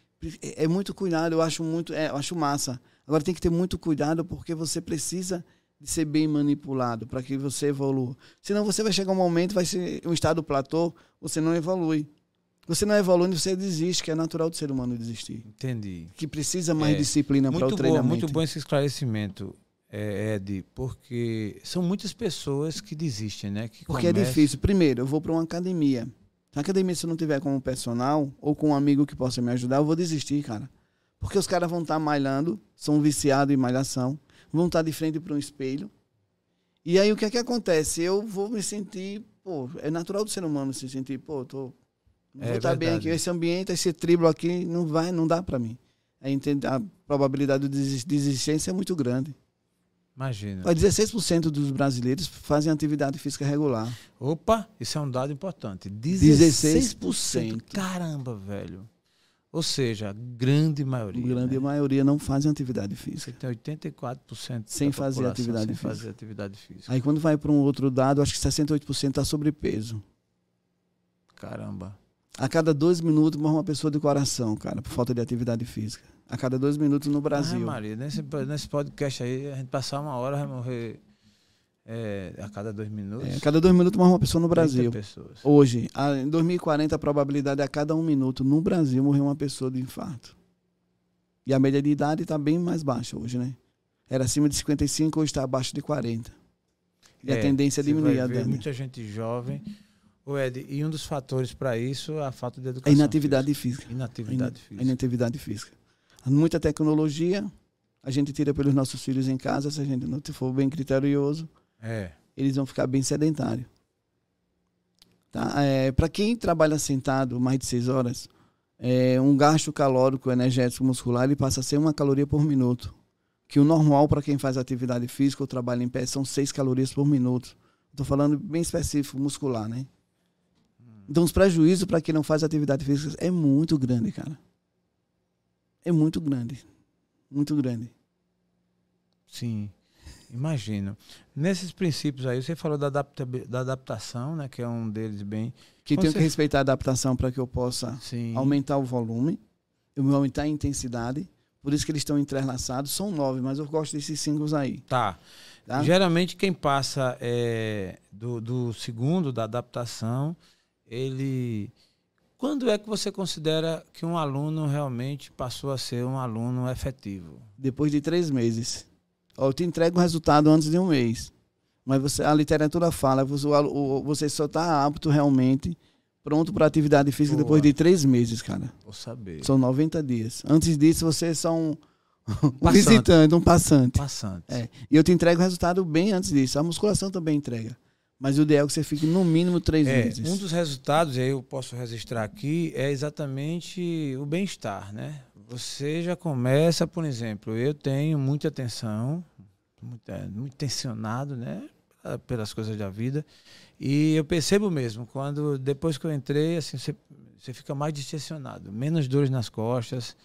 Speaker 2: é, é muito cuidado, eu acho muito, é, eu acho massa. Agora tem que ter muito cuidado porque você precisa de ser bem manipulado para que você evolua. Senão você vai chegar um momento, vai ser um estado platô, você não evolui. Você não evolui, você desiste, que é natural do ser humano desistir.
Speaker 1: Entendi.
Speaker 2: Que precisa mais disciplina para o treinamento.
Speaker 1: Muito bom esse esclarecimento, é, Ed, porque são muitas pessoas que desistem, né? Que
Speaker 2: porque é começam... é difícil. Primeiro, eu vou para uma academia. Na academia, se eu não tiver como personal ou com um amigo que possa me ajudar, eu vou desistir, cara. Porque os caras vão estar tá malhando, são viciados em malhação, vão estar tá de frente para um espelho. E aí o que é que acontece? Eu vou me sentir, pô, é natural do ser humano se sentir, pô, tô não é, vou estar tá bem aqui, esse ambiente, esse triblo aqui não vai, não dá para mim. A probabilidade de desistência é muito grande.
Speaker 1: Imagina.
Speaker 2: 16% dos brasileiros fazem atividade física regular.
Speaker 1: Opa, isso é um dado importante. 16%. 16%. Caramba, velho. Ou seja, a grande maioria. A
Speaker 2: grande né? maioria não fazem atividade física.
Speaker 1: Você tem 84%
Speaker 2: sem fazer atividade
Speaker 1: sem
Speaker 2: física.
Speaker 1: fazer atividade física.
Speaker 2: Aí quando vai para um outro dado, acho que 68% está sobrepeso.
Speaker 1: Caramba.
Speaker 2: A cada dois minutos morre uma pessoa de coração, cara, por falta de atividade física. A cada dois minutos no Brasil. Ah,
Speaker 1: Maria, nesse, nesse podcast aí, a gente passar uma hora vai morrer é, a cada dois minutos. É,
Speaker 2: a cada dois minutos morre uma pessoa no Brasil. Pessoas. Hoje, a, em 2040, a probabilidade é a cada um minuto no Brasil morrer uma pessoa de infarto. E a média de idade está bem mais baixa hoje, né? Era acima de 55, hoje está abaixo de 40. E é, a tendência é diminuir a ver
Speaker 1: Muita gente jovem. O Ed, e um dos fatores para isso é a falta de educação.
Speaker 2: A inatividade física.
Speaker 1: física. Inatividade física.
Speaker 2: A inatividade física. Muita tecnologia, a gente tira pelos nossos filhos em casa, se a gente não for bem criterioso
Speaker 1: é.
Speaker 2: Eles vão ficar bem sedentários. Tá? É, Para quem trabalha sentado mais de seis horas, é, um gasto calórico energético muscular ele passa a ser uma caloria por minuto. Que o normal para quem faz atividade física ou trabalha em pé são seis calorias por minuto. Estou falando bem específico, muscular, né? Então os prejuízos para quem não faz atividade física é muito grande, cara. É muito grande. Muito grande.
Speaker 1: Sim. Imagino. Nesses princípios aí, você falou da, adapta, da adaptação, né, que é um deles bem.
Speaker 2: Que tem que respeitar a adaptação para que eu possa Sim. aumentar o volume, eu aumentar a intensidade. Por isso que eles estão entrelaçados. São nove, mas eu gosto desses símbolos aí.
Speaker 1: Tá. tá? Geralmente quem passa é, do, do segundo, da adaptação, ele. Quando é que você considera que um aluno realmente passou a ser um aluno efetivo?
Speaker 2: Depois de três meses eu te entrego o resultado antes de um mês. Mas você, a literatura fala, você, só está apto realmente, pronto para atividade física Boa. depois de três meses, cara.
Speaker 1: Vou saber.
Speaker 2: São 90 dias. Antes disso, você é só um, um visitante, um passante.
Speaker 1: Passante.
Speaker 2: É. E eu te entrego o resultado bem antes disso. A musculação também entrega. Mas o ideal é que você fique no mínimo três
Speaker 1: é,
Speaker 2: meses.
Speaker 1: Um dos resultados, e aí eu posso registrar aqui, é exatamente o bem-estar, né? Você já começa, por exemplo, eu tenho muita atenção, muito, é, muito tensionado, né? Pelas coisas da vida. E eu percebo mesmo, quando depois que eu entrei, assim, você, você fica mais distensionado, menos dores nas costas,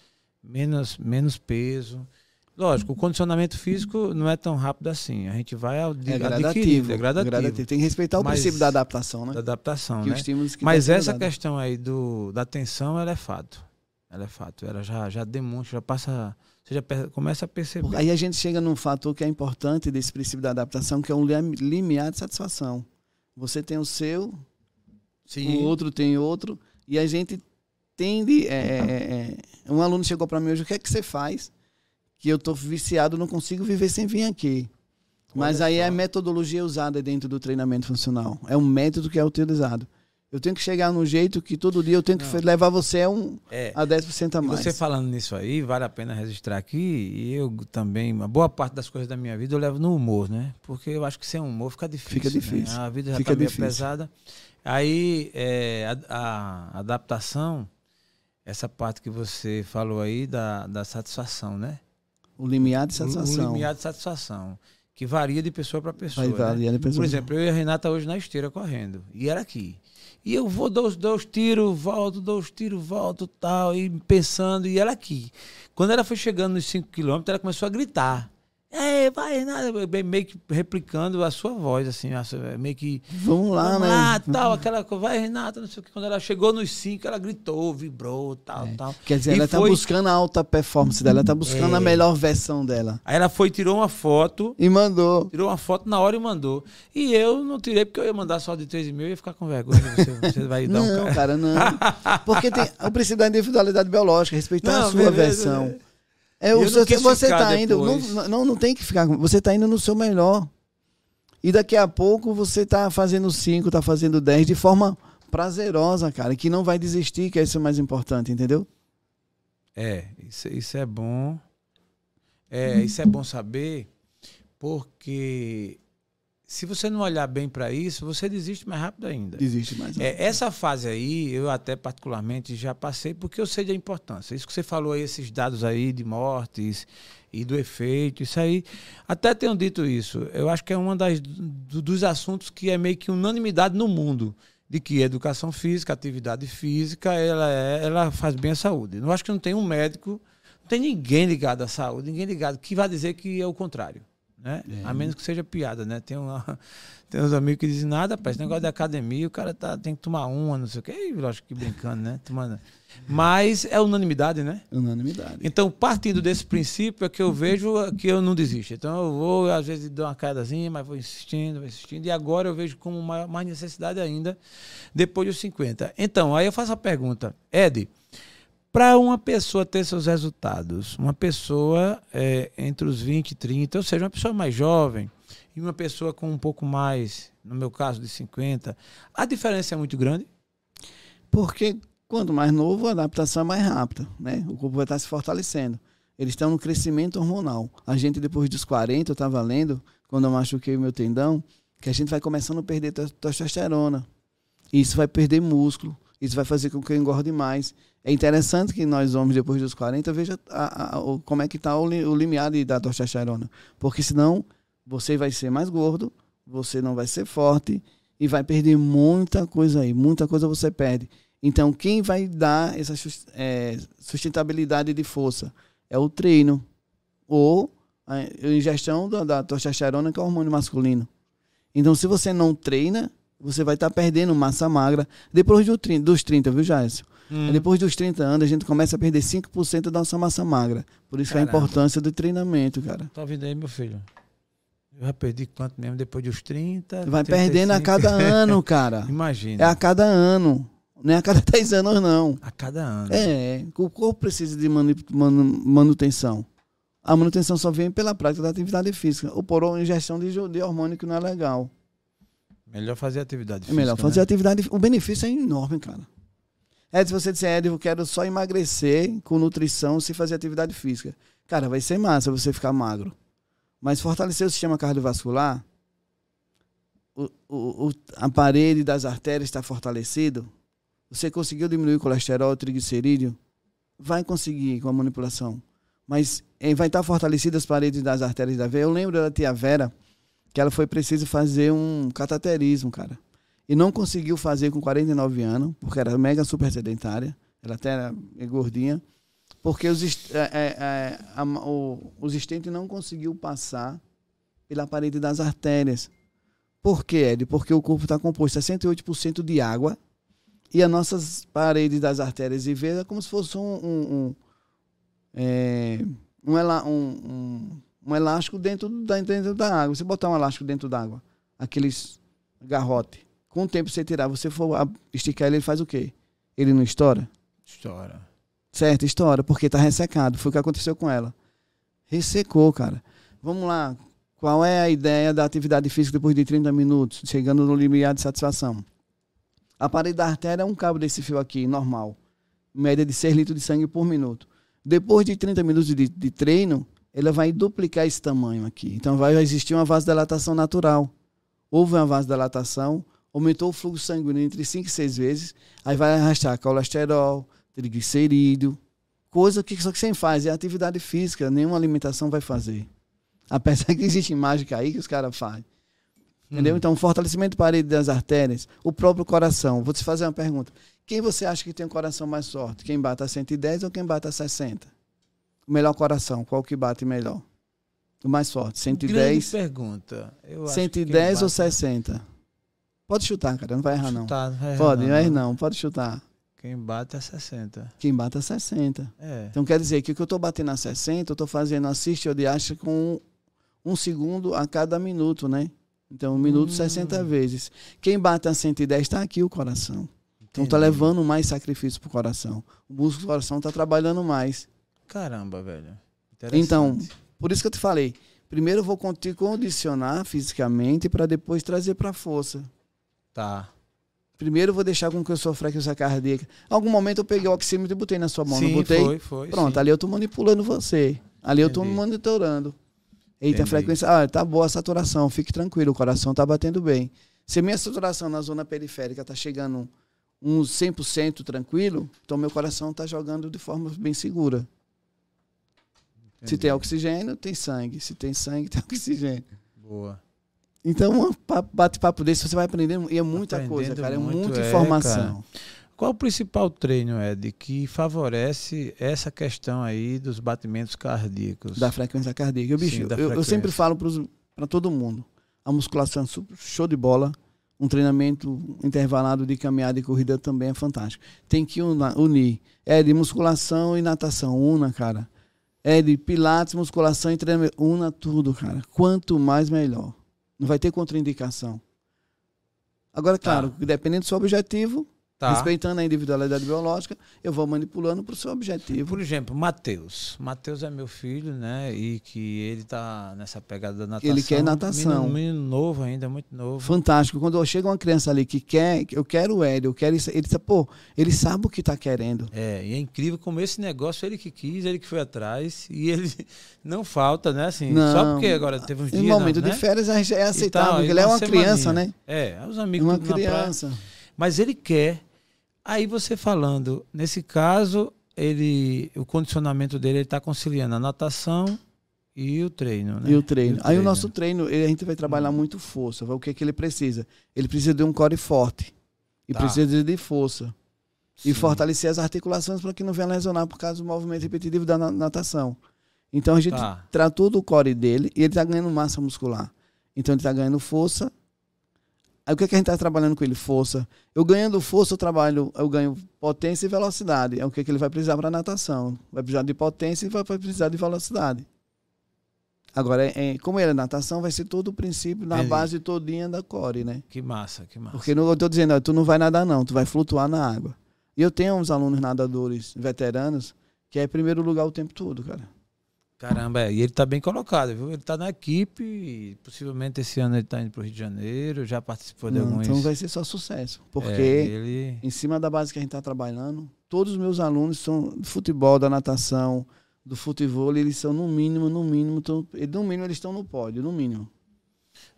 Speaker 1: menos, menos peso. Lógico, o condicionamento físico não é tão rápido assim. A gente vai ad
Speaker 2: É
Speaker 1: adquirindo,
Speaker 2: gradativo,
Speaker 1: é gradativo.
Speaker 2: gradativo. Tem que respeitar o
Speaker 1: Mas-
Speaker 2: princípio da adaptação, né?
Speaker 1: Da adaptação,
Speaker 2: Que
Speaker 1: né?
Speaker 2: que
Speaker 1: Mas essa
Speaker 2: dado.
Speaker 1: questão aí do, da tensão, ela é fato. Ela é fato. Ela já, já demonstra, já passa. Você já começa a perceber.
Speaker 2: Aí a gente chega num fator que é importante desse princípio da adaptação, que é um lim- limiar de satisfação. Você tem o seu, o outro tem outro, e a gente tende. é, é, é, é, um aluno chegou para mim hoje, o que é que você faz? Que eu tô viciado, não consigo viver sem vir aqui. Mas
Speaker 1: Olha
Speaker 2: aí é a
Speaker 1: só.
Speaker 2: metodologia usada dentro do treinamento funcional. É um método que é utilizado. Eu tenho que chegar num jeito que todo dia eu tenho que
Speaker 1: Não.
Speaker 2: levar você a, um,
Speaker 1: É.
Speaker 2: a 10% a mais.
Speaker 1: Você falando nisso aí, vale a pena registrar aqui. E eu também, uma boa parte das coisas da minha vida eu levo no humor, né? Porque eu acho que sem humor fica difícil.
Speaker 2: Fica
Speaker 1: né?
Speaker 2: difícil.
Speaker 1: A vida já
Speaker 2: Fica
Speaker 1: tá meio
Speaker 2: difícil.
Speaker 1: pesada. Aí, é, a, a adaptação, essa parte que você falou aí da, da satisfação, né?
Speaker 2: O limiar de satisfação.
Speaker 1: O limiar de satisfação. Que varia de pessoa para pessoa.
Speaker 2: Vai
Speaker 1: né?
Speaker 2: de pessoa.
Speaker 1: Por exemplo, eu e a Renata hoje na esteira correndo. E era aqui. E eu vou, dou, os- dou os tiros, volto, dou os tiros, volto, tal, e pensando, e ela aqui. Quando ela foi chegando nos 5 quilômetros, ela começou a gritar. É, vai, Renata, bem- meio que replicando a sua voz, assim, sua- meio que.
Speaker 2: Vamos lá,
Speaker 1: Vamos
Speaker 2: né?
Speaker 1: lá, tal, aquela coisa, vai, Renata, não sei o que. Quando ela chegou nos 5, ela gritou, vibrou, tal, tal.
Speaker 2: É. Quer dizer,
Speaker 1: E
Speaker 2: ela está
Speaker 1: foi-
Speaker 2: buscando a alta performance dela, ela está buscando
Speaker 1: É.
Speaker 2: a melhor versão dela.
Speaker 1: Aí ela foi, tirou uma foto,
Speaker 2: E mandou.
Speaker 1: Tirou uma foto na hora e mandou. E eu não tirei porque eu ia mandar só de 3,5 e ia ficar com vergonha. Você, você vai dar um cara.
Speaker 2: cara, não. Porque tem o princípio da individualidade biológica, respeitar
Speaker 1: Não,
Speaker 2: a sua
Speaker 1: beleza,
Speaker 2: versão.
Speaker 1: é.
Speaker 2: É, o seu, você está indo. Não, não, não tem que ficar. Você está indo no seu melhor. E daqui a pouco você está fazendo 5, está fazendo 10 de forma prazerosa, cara. Que não vai desistir, que isso é o mais importante, entendeu?
Speaker 1: É, isso, isso é bom. É, isso é bom saber, porque se você não olhar bem para isso, você desiste mais rápido ainda.
Speaker 2: Desiste mais.
Speaker 1: É, essa fase aí, eu até particularmente já passei, porque eu sei da importância. Isso que você falou aí, esses dados aí de mortes e do efeito, isso aí. Até tenho dito isso. Eu acho que é um do, dos assuntos que é meio que unanimidade no mundo. De que educação física, atividade física, ela, é- ela faz bem à saúde. Eu acho que não tem um médico, não tem ninguém ligado à saúde, ninguém ligado que vai dizer que é o contrário. Né?
Speaker 2: É.
Speaker 1: A menos que seja piada, né? Tem, uma, tem uns amigos que dizem, nada, esse negócio de academia, o cara tá, tem que tomar uma, não sei o quê. Lógico que brincando, né? Tomando. Mas é unanimidade, né?
Speaker 2: Unanimidade.
Speaker 1: Então, partindo desse princípio, é que eu vejo que eu não desisto. Então, eu vou, às vezes, dou uma quedazinha, mas vou insistindo, vou insistindo. E agora eu vejo como mais necessidade ainda, depois dos 50. Então, aí eu faço a pergunta, Ed, para uma pessoa ter seus resultados, uma pessoa é, entre os 20 e 30, ou seja, uma pessoa mais jovem e uma pessoa com um pouco mais, no meu caso, de 50, a diferença é muito grande?
Speaker 2: Porque quanto mais novo, a adaptação é mais rápida, né? O corpo vai estar se fortalecendo. Eles estão no crescimento hormonal. A gente, depois dos 40, eu estava lendo, quando eu machuquei o meu tendão, que a gente vai começando a perder tes- testosterona. E isso vai perder músculo. Isso vai fazer com que eu engorde mais. É interessante que nós, homens, depois dos 40, veja a- a- o- como é que está o, o limiar da testosterona. Porque senão, você vai ser mais gordo, você não vai ser forte e vai perder muita coisa aí. Muita coisa você perde. Então, quem vai dar essa é, sustentabilidade de força é o treino ou a ingestão da, da testosterona, que é o hormônio masculino. Então, se você não treina, você vai estar perdendo massa magra depois do 30, dos 30, viu, Jairson?
Speaker 1: Hum.
Speaker 2: Depois dos 30 anos, a gente começa a perder 5% da nossa massa magra. Por isso que é a importância do treinamento, cara.
Speaker 1: Tá ouvindo aí, meu filho? Eu já perdi quanto mesmo? Depois dos 30.
Speaker 2: Vai
Speaker 1: 35.
Speaker 2: perdendo a cada ano, cara.
Speaker 1: Imagina.
Speaker 2: É a cada ano. Não é a cada 10 anos, não.
Speaker 1: A cada ano.
Speaker 2: É, o corpo precisa de manu- manu- manutenção. A manutenção só vem pela prática da atividade física ou por uma ingestão de, de hormônio que não é legal.
Speaker 1: Melhor fazer atividade
Speaker 2: É
Speaker 1: física.
Speaker 2: melhor fazer
Speaker 1: né?
Speaker 2: atividade. O benefício é enorme, cara. É, se você disser, Ed, eu quero só emagrecer com nutrição se fazer atividade física. Cara, vai ser massa você ficar magro. Mas fortalecer o sistema cardiovascular, o, o, o- a parede das artérias está fortalecido, você conseguiu diminuir o colesterol, o triglicerídeo, vai conseguir com a manipulação. Mas eh, vai estar fortalecidas as paredes das artérias da veia. Eu lembro da tia Vera, que ela foi preciso fazer um cataterismo, cara. E não conseguiu fazer com 49 anos, porque era mega super sedentária. Ela até era gordinha. Porque os, é, é, é, a- o, os estentes não conseguiu passar pela parede das artérias. Por quê, Ed? Porque o corpo está composto 68% de água e as nossas paredes das artérias e veias é como se fosse um, um, um, é, um, um- um- um elástico dentro da, dentro da água. Você botar um elástico dentro da água, aqueles garrote, com o tempo você tirar, você for esticar ele, ele faz o quê? Ele não estoura?
Speaker 1: História.
Speaker 2: Certo, estoura, porque tá ressecado. Foi o que aconteceu com ela. Ressecou, cara. Vamos lá. Qual é a ideia da atividade física depois de 30 minutos, chegando no limiar de satisfação? A parede da artéria é um cabo desse fio aqui, normal. Média de 6 litros de sangue por minuto. Depois de 30 minutos de, de treino, ela vai duplicar esse tamanho aqui. Então vai existir uma vasodilatação natural. Houve uma vasodilatação, aumentou o fluxo sanguíneo entre 5 e 6 vezes, aí vai arrastar colesterol, triglicerídeo, coisa que só que você faz, é atividade física, nenhuma alimentação vai fazer. Apesar que existe mágica aí que os caras fazem. Entendeu?
Speaker 1: Hum.
Speaker 2: Então, fortalecimento de parede das artérias, o próprio coração. Vou te fazer uma pergunta. Quem você acha que tem um coração mais forte? Quem bate a 110 ou quem bate a 60? O melhor coração, qual que bate melhor? O mais forte,
Speaker 1: Grande
Speaker 2: 110,
Speaker 1: pergunta. Eu acho que
Speaker 2: 110
Speaker 1: quem
Speaker 2: ou
Speaker 1: bate-
Speaker 2: 60? Pode chutar, cara, não vai errar não.
Speaker 1: Chutar, não vai errar,
Speaker 2: Pode, não erra
Speaker 1: não.
Speaker 2: não, pode chutar.
Speaker 1: Quem bate é 60.
Speaker 2: Quem bate a 60.
Speaker 1: É.
Speaker 2: Então quer dizer que o que eu estou batendo a 60, eu estou fazendo assiste ou diacha com um segundo a cada minuto, né? Então, um minuto
Speaker 1: Hum.
Speaker 2: 60 vezes. Quem bate a 110 está aqui o coração. Então está
Speaker 1: Entendi.
Speaker 2: levando mais sacrifício pro coração. O músculo do coração está trabalhando mais.
Speaker 1: Caramba, velho.
Speaker 2: Então, por isso que eu te falei. Primeiro eu vou te condicionar fisicamente para depois trazer para a força.
Speaker 1: Tá.
Speaker 2: Primeiro eu vou deixar com que eu sofra frequência cardíaca. Em algum momento eu peguei o oxímetro e botei na sua mão,
Speaker 1: sim,
Speaker 2: não botei?
Speaker 1: foi, foi.
Speaker 2: Pronto,
Speaker 1: sim.
Speaker 2: ali eu tô manipulando você. Ali eu tô
Speaker 1: Entendi.
Speaker 2: monitorando. Eita, a
Speaker 1: Entendi.
Speaker 2: frequência. Ah, tá boa a saturação, fique tranquilo, o coração tá batendo bem. Se minha saturação na zona periférica tá chegando uns 100% tranquilo, então meu coração tá jogando de forma bem segura. Se
Speaker 1: Entendi.
Speaker 2: tem oxigênio, tem sangue. Se tem sangue, tem oxigênio.
Speaker 1: Boa.
Speaker 2: Então, um papo- bate-papo desse, você vai aprendendo. E é muita coisa,
Speaker 1: Aprendendo
Speaker 2: cara. É
Speaker 1: muito,
Speaker 2: muita
Speaker 1: é,
Speaker 2: informação.
Speaker 1: Qual o principal treino, Ed, que favorece essa questão aí dos batimentos cardíacos?
Speaker 2: da frequência cardíaca. Bicho,
Speaker 1: Sim,
Speaker 2: eu, eu sempre falo para todo mundo: a musculação é super show de bola. Um treinamento intervalado de caminhada e corrida também é fantástico. Tem que unir. É de musculação e natação. Una, cara. É de pilates, musculação e treinamento. Una tudo, cara. Quanto mais, melhor. Não vai ter contraindicação. Agora,
Speaker 1: Tá.
Speaker 2: claro, dependendo do seu objetivo,
Speaker 1: Tá.
Speaker 2: respeitando a individualidade biológica, eu vou manipulando para o seu objetivo.
Speaker 1: Por exemplo, Matheus. Matheus é meu filho, né? E que ele tá nessa pegada da natação.
Speaker 2: Ele quer natação.
Speaker 1: Menino, menino novo ainda, muito novo.
Speaker 2: Fantástico. Quando chega uma criança ali que quer, eu quero o Hélio, eu quero isso, ele diz, pô, ele sabe o que tá querendo.
Speaker 1: É, e é incrível como esse negócio, ele que quis, ele que foi atrás, e ele não falta, né? Assim,
Speaker 2: Não.
Speaker 1: só porque agora teve uns dias.
Speaker 2: Em momento
Speaker 1: né?
Speaker 2: de férias é é aceitável,
Speaker 1: tal,
Speaker 2: porque
Speaker 1: e
Speaker 2: ele é
Speaker 1: uma
Speaker 2: uma criança,
Speaker 1: semaninha.
Speaker 2: né?
Speaker 1: É, os amigos
Speaker 2: Uma criança.
Speaker 1: Mas ele quer. Aí você falando, nesse caso, ele, o condicionamento dele ele está conciliando a natação e o treino, né?
Speaker 2: E o treino. Aí o
Speaker 1: treino.
Speaker 2: nosso treino, ele- a gente vai trabalhar muito força. O que é que ele precisa? Ele precisa de um core forte. E
Speaker 1: Tá.
Speaker 2: precisa de força. E
Speaker 1: Sim.
Speaker 2: fortalecer as articulações para que não venha lesionar por causa do movimento repetitivo da na- natação. Então a gente
Speaker 1: Tá.
Speaker 2: tratou do core dele e ele está ganhando massa muscular. Então ele está ganhando força. Aí o que, é que a gente está trabalhando com ele? Força. Eu ganhando força, eu trabalho, eu ganho potência e velocidade. É o que, é que ele vai precisar para natação. Vai precisar de potência e vai precisar de velocidade. Agora, é, é, como ele é natação, vai ser todo o princípio na
Speaker 1: Entendi.
Speaker 2: base todinha da core, né?
Speaker 1: Que massa, que massa.
Speaker 2: Porque não, eu tô dizendo, ó, tu não vai nadar não, tu vai flutuar na água. E eu tenho uns alunos nadadores veteranos que é primeiro lugar o tempo todo, cara.
Speaker 1: Caramba, é, e ele tá bem colocado, viu? Ele tá na equipe, e possivelmente esse ano ele tá indo pro Rio de Janeiro, já participou de
Speaker 2: Não,
Speaker 1: alguns.
Speaker 2: então vai ser só sucesso. Porque
Speaker 1: É, ele.
Speaker 2: em cima da base que a gente está trabalhando, todos os meus alunos são do futebol, da natação, do futebol, eles são no mínimo, no mínimo, tão, no mínimo eles estão no pódio, no mínimo,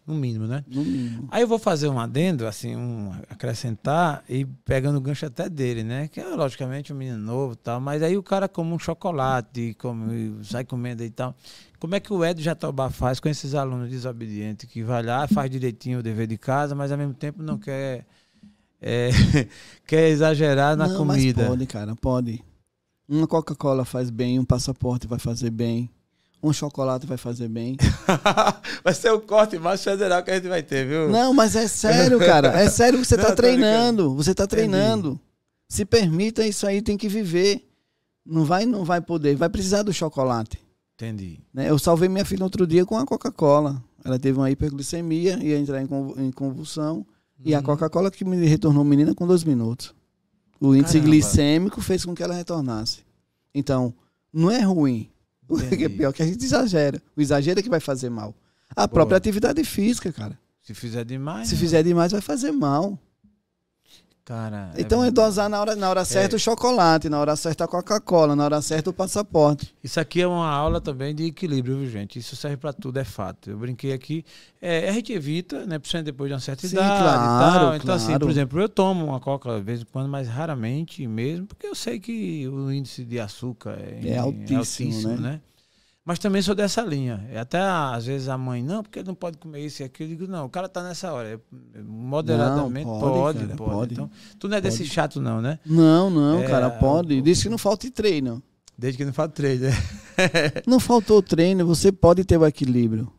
Speaker 1: No mínimo, né?
Speaker 2: no mínimo.
Speaker 1: Aí eu vou fazer um adendo, assim, um acrescentar e pegando o gancho até dele, né? Que é logicamente um menino novo e tal, mas aí o cara come um chocolate, come, sai comendo e tal. Como é que o Ed Jatobá faz com esses alunos desobedientes que vai lá, faz direitinho o dever de casa, mas ao mesmo tempo não quer, é, quer exagerar na
Speaker 2: não,
Speaker 1: comida?
Speaker 2: Mas pode, cara, pode. Uma Coca-Cola faz bem, um passaporte vai fazer bem, um chocolate vai fazer bem.
Speaker 1: vai ser o corte mais federal que a gente vai ter, viu?
Speaker 2: Não, mas é sério, cara. É sério que você está treinando. Você está treinando. Entendi. Se permita isso aí, tem que viver. Não vai, não vai poder. Vai precisar do chocolate.
Speaker 1: Entendi.
Speaker 2: Né? Eu salvei minha filha outro dia com a Coca-Cola. Ela teve uma hiperglicemia, ia entrar em convulsão. Uhum. E a uhum. Coca-Cola que me retornou menina com dois minutos. O índice Caramba. glicêmico fez com que ela retornasse. Então, não é ruim. Porque é pior que a gente exagera. O exagero é que vai fazer mal. A Boa. própria atividade física, cara.
Speaker 1: Se fizer demais.
Speaker 2: Se né? fizer demais, vai fazer mal.
Speaker 1: Cara.
Speaker 2: É então é, é dosar na hora, na hora certa é. o chocolate, na hora certa a Coca-Cola, na hora certa o passaporte.
Speaker 1: Isso aqui é uma aula também de equilíbrio, viu, gente? Isso serve para tudo, é fato. Eu brinquei aqui. É, a gente evita, né? Principalmente depois de uma certa
Speaker 2: Sim,
Speaker 1: idade
Speaker 2: claro. Então,
Speaker 1: claro.
Speaker 2: assim,
Speaker 1: por exemplo, eu tomo uma Coca de vez em quando, mas raramente mesmo, porque eu sei que o índice de açúcar é,
Speaker 2: é altíssimo, altíssimo né? né?
Speaker 1: Mas também sou dessa linha. É até às vezes a mãe, não, porque não pode comer isso e aquilo. Eu digo, não, o cara tá nessa hora. Moderadamente, não, pode, pode, cara, pode, pode, Então, tu não é pode. desse chato, não, né?
Speaker 2: Não, não, é, cara, pode. Desde que não falte treino.
Speaker 1: Desde que não falte treino, né?
Speaker 2: não faltou treino, você pode ter o equilíbrio.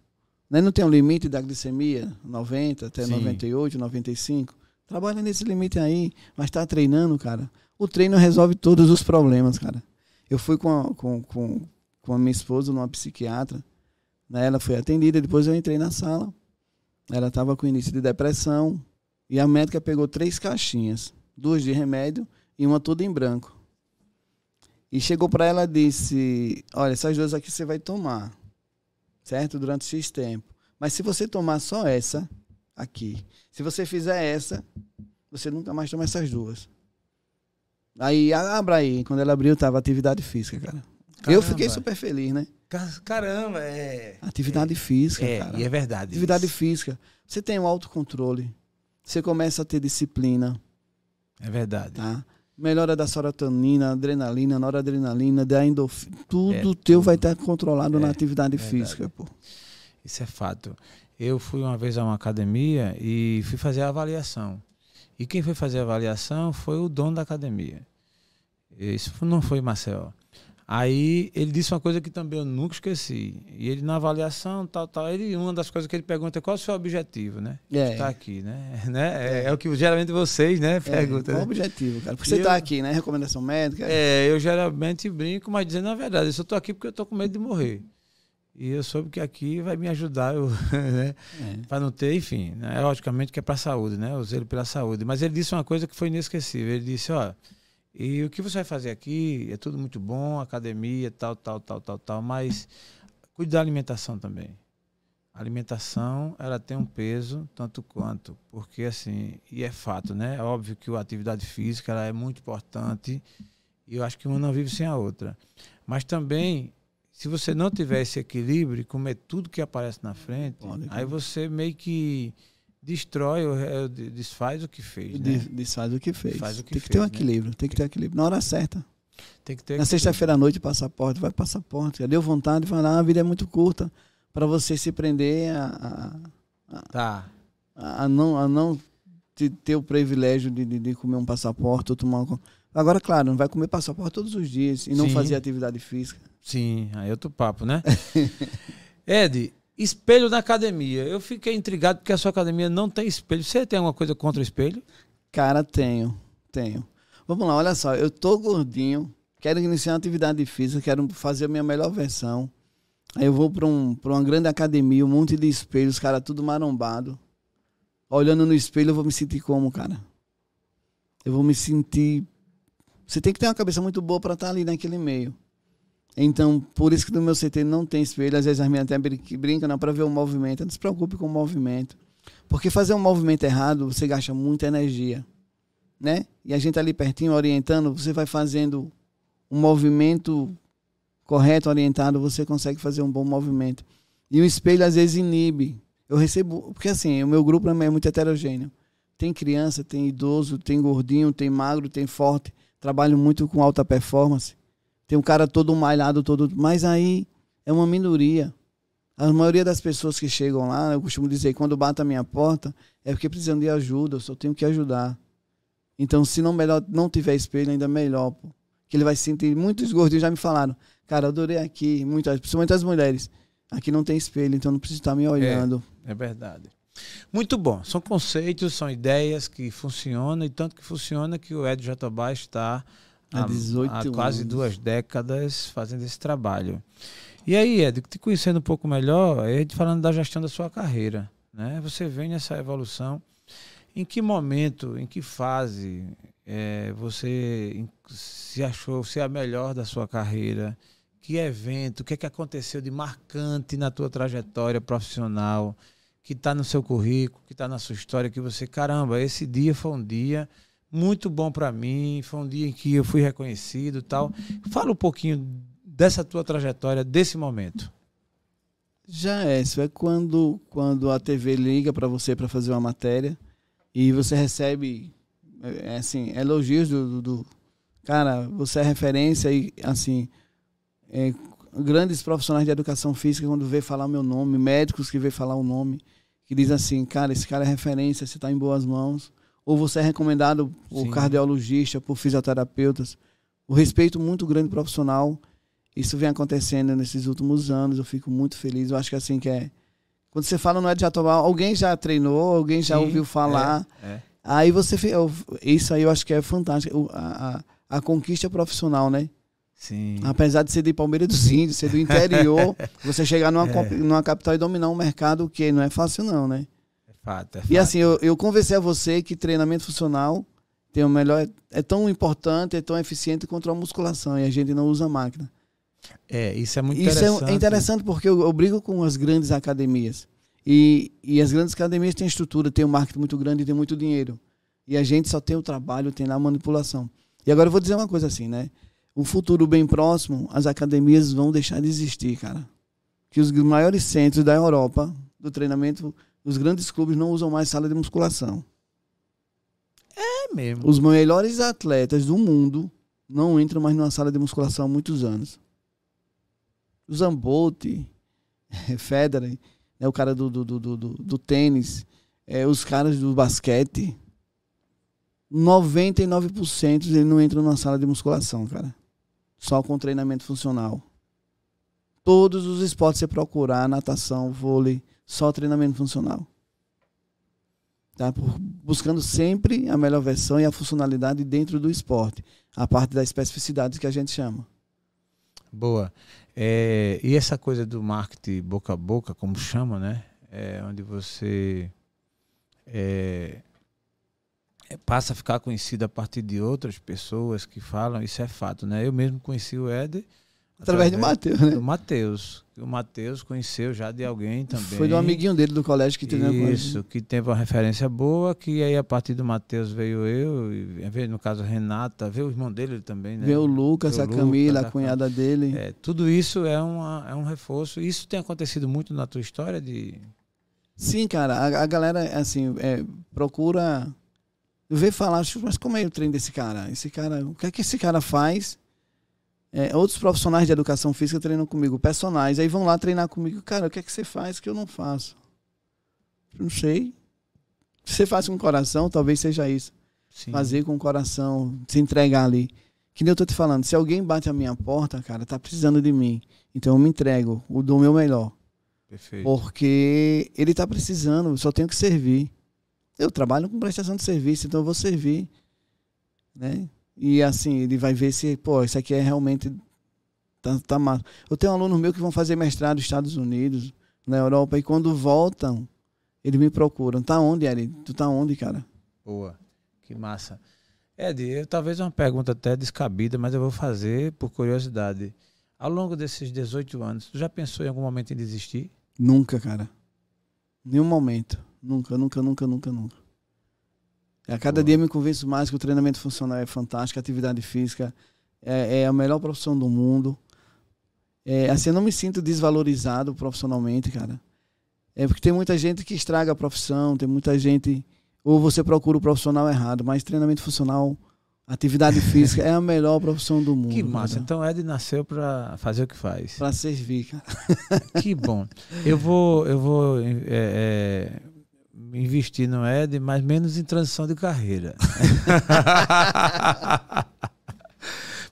Speaker 2: Né? Não tem um limite da glicemia, 90 até Sim. 98, 95. Trabalha nesse limite aí, mas tá treinando, cara. O treino resolve todos os problemas, cara. Eu fui com, a, com, com com a minha esposa numa psiquiatra. Né? Ela foi atendida, depois eu entrei na sala. Ela estava com início de depressão e a médica pegou três caixinhas, duas de remédio e uma toda em branco. E chegou para ela e disse: Olha, essas duas aqui você vai tomar, certo? Durante X tempo. Mas se você tomar só essa aqui, se você fizer essa, você nunca mais toma essas duas. Aí, abra aí. Quando ela abriu, tava atividade física, cara. Caramba. Eu fiquei super feliz, né?
Speaker 1: Caramba, é.
Speaker 2: Atividade
Speaker 1: é,
Speaker 2: física,
Speaker 1: é,
Speaker 2: cara.
Speaker 1: E é verdade.
Speaker 2: Atividade isso. física. Você tem um autocontrole. Você começa a ter disciplina.
Speaker 1: É verdade.
Speaker 2: Tá? Melhora da serotonina, adrenalina, noradrenalina, da endorfina. Tudo é, teu tudo. vai estar controlado é, na atividade física, pô.
Speaker 1: Isso é fato. Eu fui uma vez a uma academia e fui fazer a avaliação. E quem foi fazer a avaliação foi o dono da academia. Isso não foi Marcel. Aí ele disse uma coisa que também eu nunca esqueci. E ele na avaliação, tal, tal, ele, uma das coisas que ele pergunta é qual é o seu objetivo, né?
Speaker 2: É.
Speaker 1: Está aqui, né? né? É, é, o que geralmente vocês, né, perguntam.
Speaker 2: É, qual
Speaker 1: né?
Speaker 2: o objetivo, cara? Porque você está aqui, né? Recomendação médica.
Speaker 1: É, eu geralmente brinco, mas dizendo a verdade, eu só estou aqui porque eu estou com medo de morrer. E eu soube que aqui vai me ajudar, eu, né? É. Para não ter, enfim, né? logicamente que é para a saúde, né? Eu zelo pela saúde. Mas ele disse uma coisa que foi inesquecível. Ele disse, ó, e o que você vai fazer aqui é tudo muito bom, academia, tal, tal, tal, tal, tal, mas cuide da alimentação também. A alimentação, ela tem um peso tanto quanto, porque assim, e é fato, né? É óbvio que a atividade física ela é muito importante e eu acho que uma não vive sem a outra. Mas também, se você não tiver esse equilíbrio e comer tudo que aparece na frente, Pode, aí você meio que destrói, desfaz o que fez. Né?
Speaker 2: Desfaz o que fez.
Speaker 1: O que
Speaker 2: tem que
Speaker 1: fez,
Speaker 2: ter um
Speaker 1: né?
Speaker 2: equilíbrio, tem que ter equilíbrio. Na hora certa.
Speaker 1: Tem que ter
Speaker 2: Na sexta-feira à noite, passaporte, vai passaporte. Deu vontade de falar, ah, a vida é muito curta para você se prender a, a, a,
Speaker 1: tá.
Speaker 2: a, a não, a não ter o privilégio de, de, de, comer um passaporte ou tomar um... Agora, claro, não vai comer passaporte todos os dias e não Sim. fazer atividade física.
Speaker 1: Sim, aí é outro papo, né? Ed, Espelho na academia. Eu fiquei intrigado porque a sua academia não tem espelho. Você tem alguma coisa contra o espelho?
Speaker 2: Cara, tenho. Tenho. Vamos lá, olha só. Eu tô gordinho, quero iniciar uma atividade física, quero fazer a minha melhor versão. Aí eu vou para um, uma grande academia, um monte de espelhos, cara, tudo marombado. Olhando no espelho, eu vou me sentir como, cara? Eu vou me sentir. Você tem que ter uma cabeça muito boa para estar tá ali naquele meio. Então, por isso que no meu CT não tem espelho. Às vezes as meninas até brincam não para ver o movimento. Não se preocupe com o movimento. Porque fazer um movimento errado, você gasta muita energia. Né? E a gente ali pertinho, orientando, você vai fazendo um movimento correto, orientado, você consegue fazer um bom movimento. E o espelho às vezes inibe. Eu recebo, porque assim, o meu grupo é muito heterogêneo. Tem criança, tem idoso, tem gordinho, tem magro, tem forte. Trabalho muito com alta performance. Tem um cara todo malhado, todo. Mas aí é uma minoria. A maioria das pessoas que chegam lá, eu costumo dizer, quando bate a minha porta, é porque precisam de ajuda, eu só tenho que ajudar. Então, se não melhor não tiver espelho, ainda melhor, pô. que ele vai se sentir. Muitos gordinhos já me falaram, cara, adorei aqui, muitas, principalmente as mulheres. Aqui não tem espelho, então não precisa estar me olhando.
Speaker 1: É, é verdade. Muito bom. São conceitos, são ideias que funcionam, e tanto que funciona que o Ed Jatobá está há, há, quase duas décadas fazendo esse trabalho. E aí, Ed, te conhecendo um pouco melhor, Ed falando da gestão da sua carreira. Né? Você vem nessa evolução. Em que momento, em que fase é, você se achou ser a melhor da sua carreira? Que evento, o que, é que aconteceu de marcante na tua trajetória profissional? que está no seu currículo, que está na sua história, que você, caramba, esse dia foi um dia muito bom para mim, foi um dia em que eu fui reconhecido tal. Fala um pouquinho dessa tua trajetória, desse momento.
Speaker 2: Já é, isso é quando, quando a TV liga para você para fazer uma matéria e você recebe é, é assim, elogios do, do, do, cara, você é referência e assim, é, grandes profissionais de educação física quando vê falar o meu nome, médicos que vê falar o nome, que diz assim, cara, esse cara é referência, você está em boas mãos. Ou você é recomendado por Sim. cardiologista, por fisioterapeutas. O respeito muito grande profissional. Isso vem acontecendo nesses últimos anos. Eu fico muito feliz. Eu acho que assim que é. Quando você fala não é de atobar, alguém já treinou, alguém já Sim, ouviu falar. É, é. Aí você. Isso aí eu acho que é fantástico. A, a, a conquista profissional, né?
Speaker 1: Sim.
Speaker 2: Apesar de ser de Palmeiras dos Índios, ser do interior, você chegar numa, é. numa capital e dominar um mercado que não é fácil, não, né?
Speaker 1: É fato, é fato.
Speaker 2: E assim, eu, eu conversei a você que treinamento funcional tem o melhor, é tão importante, é tão eficiente quanto a musculação, e a gente não usa máquina.
Speaker 1: É, isso é muito isso interessante.
Speaker 2: Isso é interessante porque eu, eu brigo com as grandes academias. E, e as grandes academias têm estrutura, têm um marketing muito grande e tem muito dinheiro. E a gente só tem o trabalho, tem lá a manipulação. E agora eu vou dizer uma coisa assim, né? um futuro bem próximo, as academias vão deixar de existir, cara. Que os maiores centros da Europa do treinamento, os grandes clubes não usam mais sala de musculação.
Speaker 1: É mesmo.
Speaker 2: Os melhores atletas do mundo não entram mais numa sala de musculação há muitos anos. O Zambotti, Federer, né, o cara do, do, do, do, do tênis, é, os caras do basquete, 99% eles não entram na sala de musculação, cara só com treinamento funcional. Todos os esportes você procurar, natação, vôlei, só treinamento funcional. Tá? Buscando sempre a melhor versão e a funcionalidade dentro do esporte. A parte da especificidade que a gente chama.
Speaker 1: Boa. É, e essa coisa do marketing boca a boca, como chama, né? É, onde você é, é, passa a ficar conhecido a partir de outras pessoas que falam, isso é fato, né? Eu mesmo conheci o Éder
Speaker 2: através, através do Matheus, né?
Speaker 1: Do Matheus. O Matheus conheceu já de alguém também.
Speaker 2: Foi de um amiguinho dele do colégio que teve
Speaker 1: Isso, que teve uma referência boa, que aí a partir do Matheus veio eu, e, no caso Renata, veio o irmão dele também, né?
Speaker 2: Veio o Lucas, veio a Camila, Lucas, a cunhada dele.
Speaker 1: É, tudo isso é, uma, é um reforço. Isso tem acontecido muito na tua história de...
Speaker 2: Sim, cara. A, a galera, assim, é, procura eu vejo falar, mas como é o treino desse cara? Esse cara, o que é que esse cara faz? É, outros profissionais de educação física treinam comigo, personagens, aí vão lá treinar comigo. Cara, o que é que você faz que eu não faço? Não sei. Você faz com o coração, talvez seja isso. Sim. Fazer com o coração, se entregar ali. Que nem eu tô te falando, se alguém bate a minha porta, cara, tá precisando de mim. Então eu me entrego, o dou o meu melhor.
Speaker 1: Perfeito.
Speaker 2: Porque ele tá precisando, eu só tenho que servir. Eu trabalho com prestação de serviço, então eu vou servir. Né? E assim, ele vai ver se, pô, isso aqui é realmente. Tá, tá massa. Eu tenho alunos meus que vão fazer mestrado nos Estados Unidos, na Europa, e quando voltam, eles me procuram. Tá onde, Ed? Tu tá onde, cara?
Speaker 1: Boa. Que massa. Ed, eu, talvez uma pergunta até descabida, mas eu vou fazer por curiosidade. Ao longo desses 18 anos, tu já pensou em algum momento em desistir?
Speaker 2: Nunca, cara. Nenhum momento. Nunca, nunca, nunca, nunca, nunca. A cada Boa. dia me convenço mais que o treinamento funcional é fantástico, a atividade física é, é a melhor profissão do mundo. É, assim, eu não me sinto desvalorizado profissionalmente, cara. É porque tem muita gente que estraga a profissão, tem muita gente. Ou você procura o profissional errado, mas treinamento funcional Atividade física é a melhor profissão do mundo.
Speaker 1: Que massa. Cara. Então Ed nasceu para fazer o que faz.
Speaker 2: Para servir, cara.
Speaker 1: Que bom. Eu vou, eu vou é, é, investir no Ed, mas menos em transição de carreira.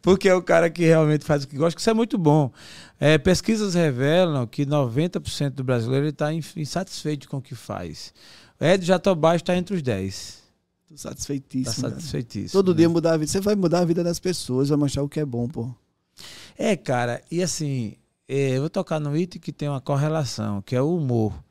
Speaker 1: porque é o cara que realmente faz o que gosta, que isso é muito bom. É, pesquisas revelam que 90% do brasileiro está insatisfeito com o que faz. Ed Jatobá está entre os 10.
Speaker 2: Tô satisfeitíssimo.
Speaker 1: Tá satisfeitíssimo.
Speaker 2: Todo né? dia mudar a vida. Você vai mudar a vida das pessoas, vai mostrar o que é bom, pô.
Speaker 1: É, cara, e assim, é, eu vou tocar no item que tem uma correlação, que é o humor.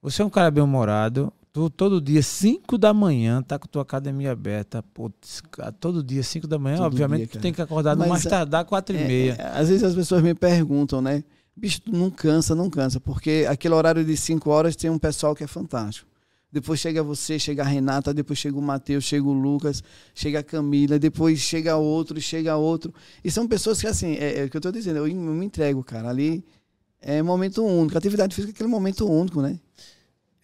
Speaker 1: Você é um cara bem-humorado, tu todo dia, 5 da manhã, tá com tua academia aberta, putz, todo dia, 5 da manhã, todo obviamente dia, tu tem que acordar no mais tardar 4 e é, meia.
Speaker 2: É, às vezes as pessoas me perguntam, né? Bicho, não cansa, não cansa, porque aquele horário de 5 horas tem um pessoal que é fantástico. Depois chega você, chega a Renata, depois chega o Matheus, chega o Lucas, chega a Camila, depois chega outro, chega outro. E são pessoas que, assim, é, é o que eu estou dizendo, eu, eu me entrego, cara. Ali é momento único. A atividade física é aquele momento único, né?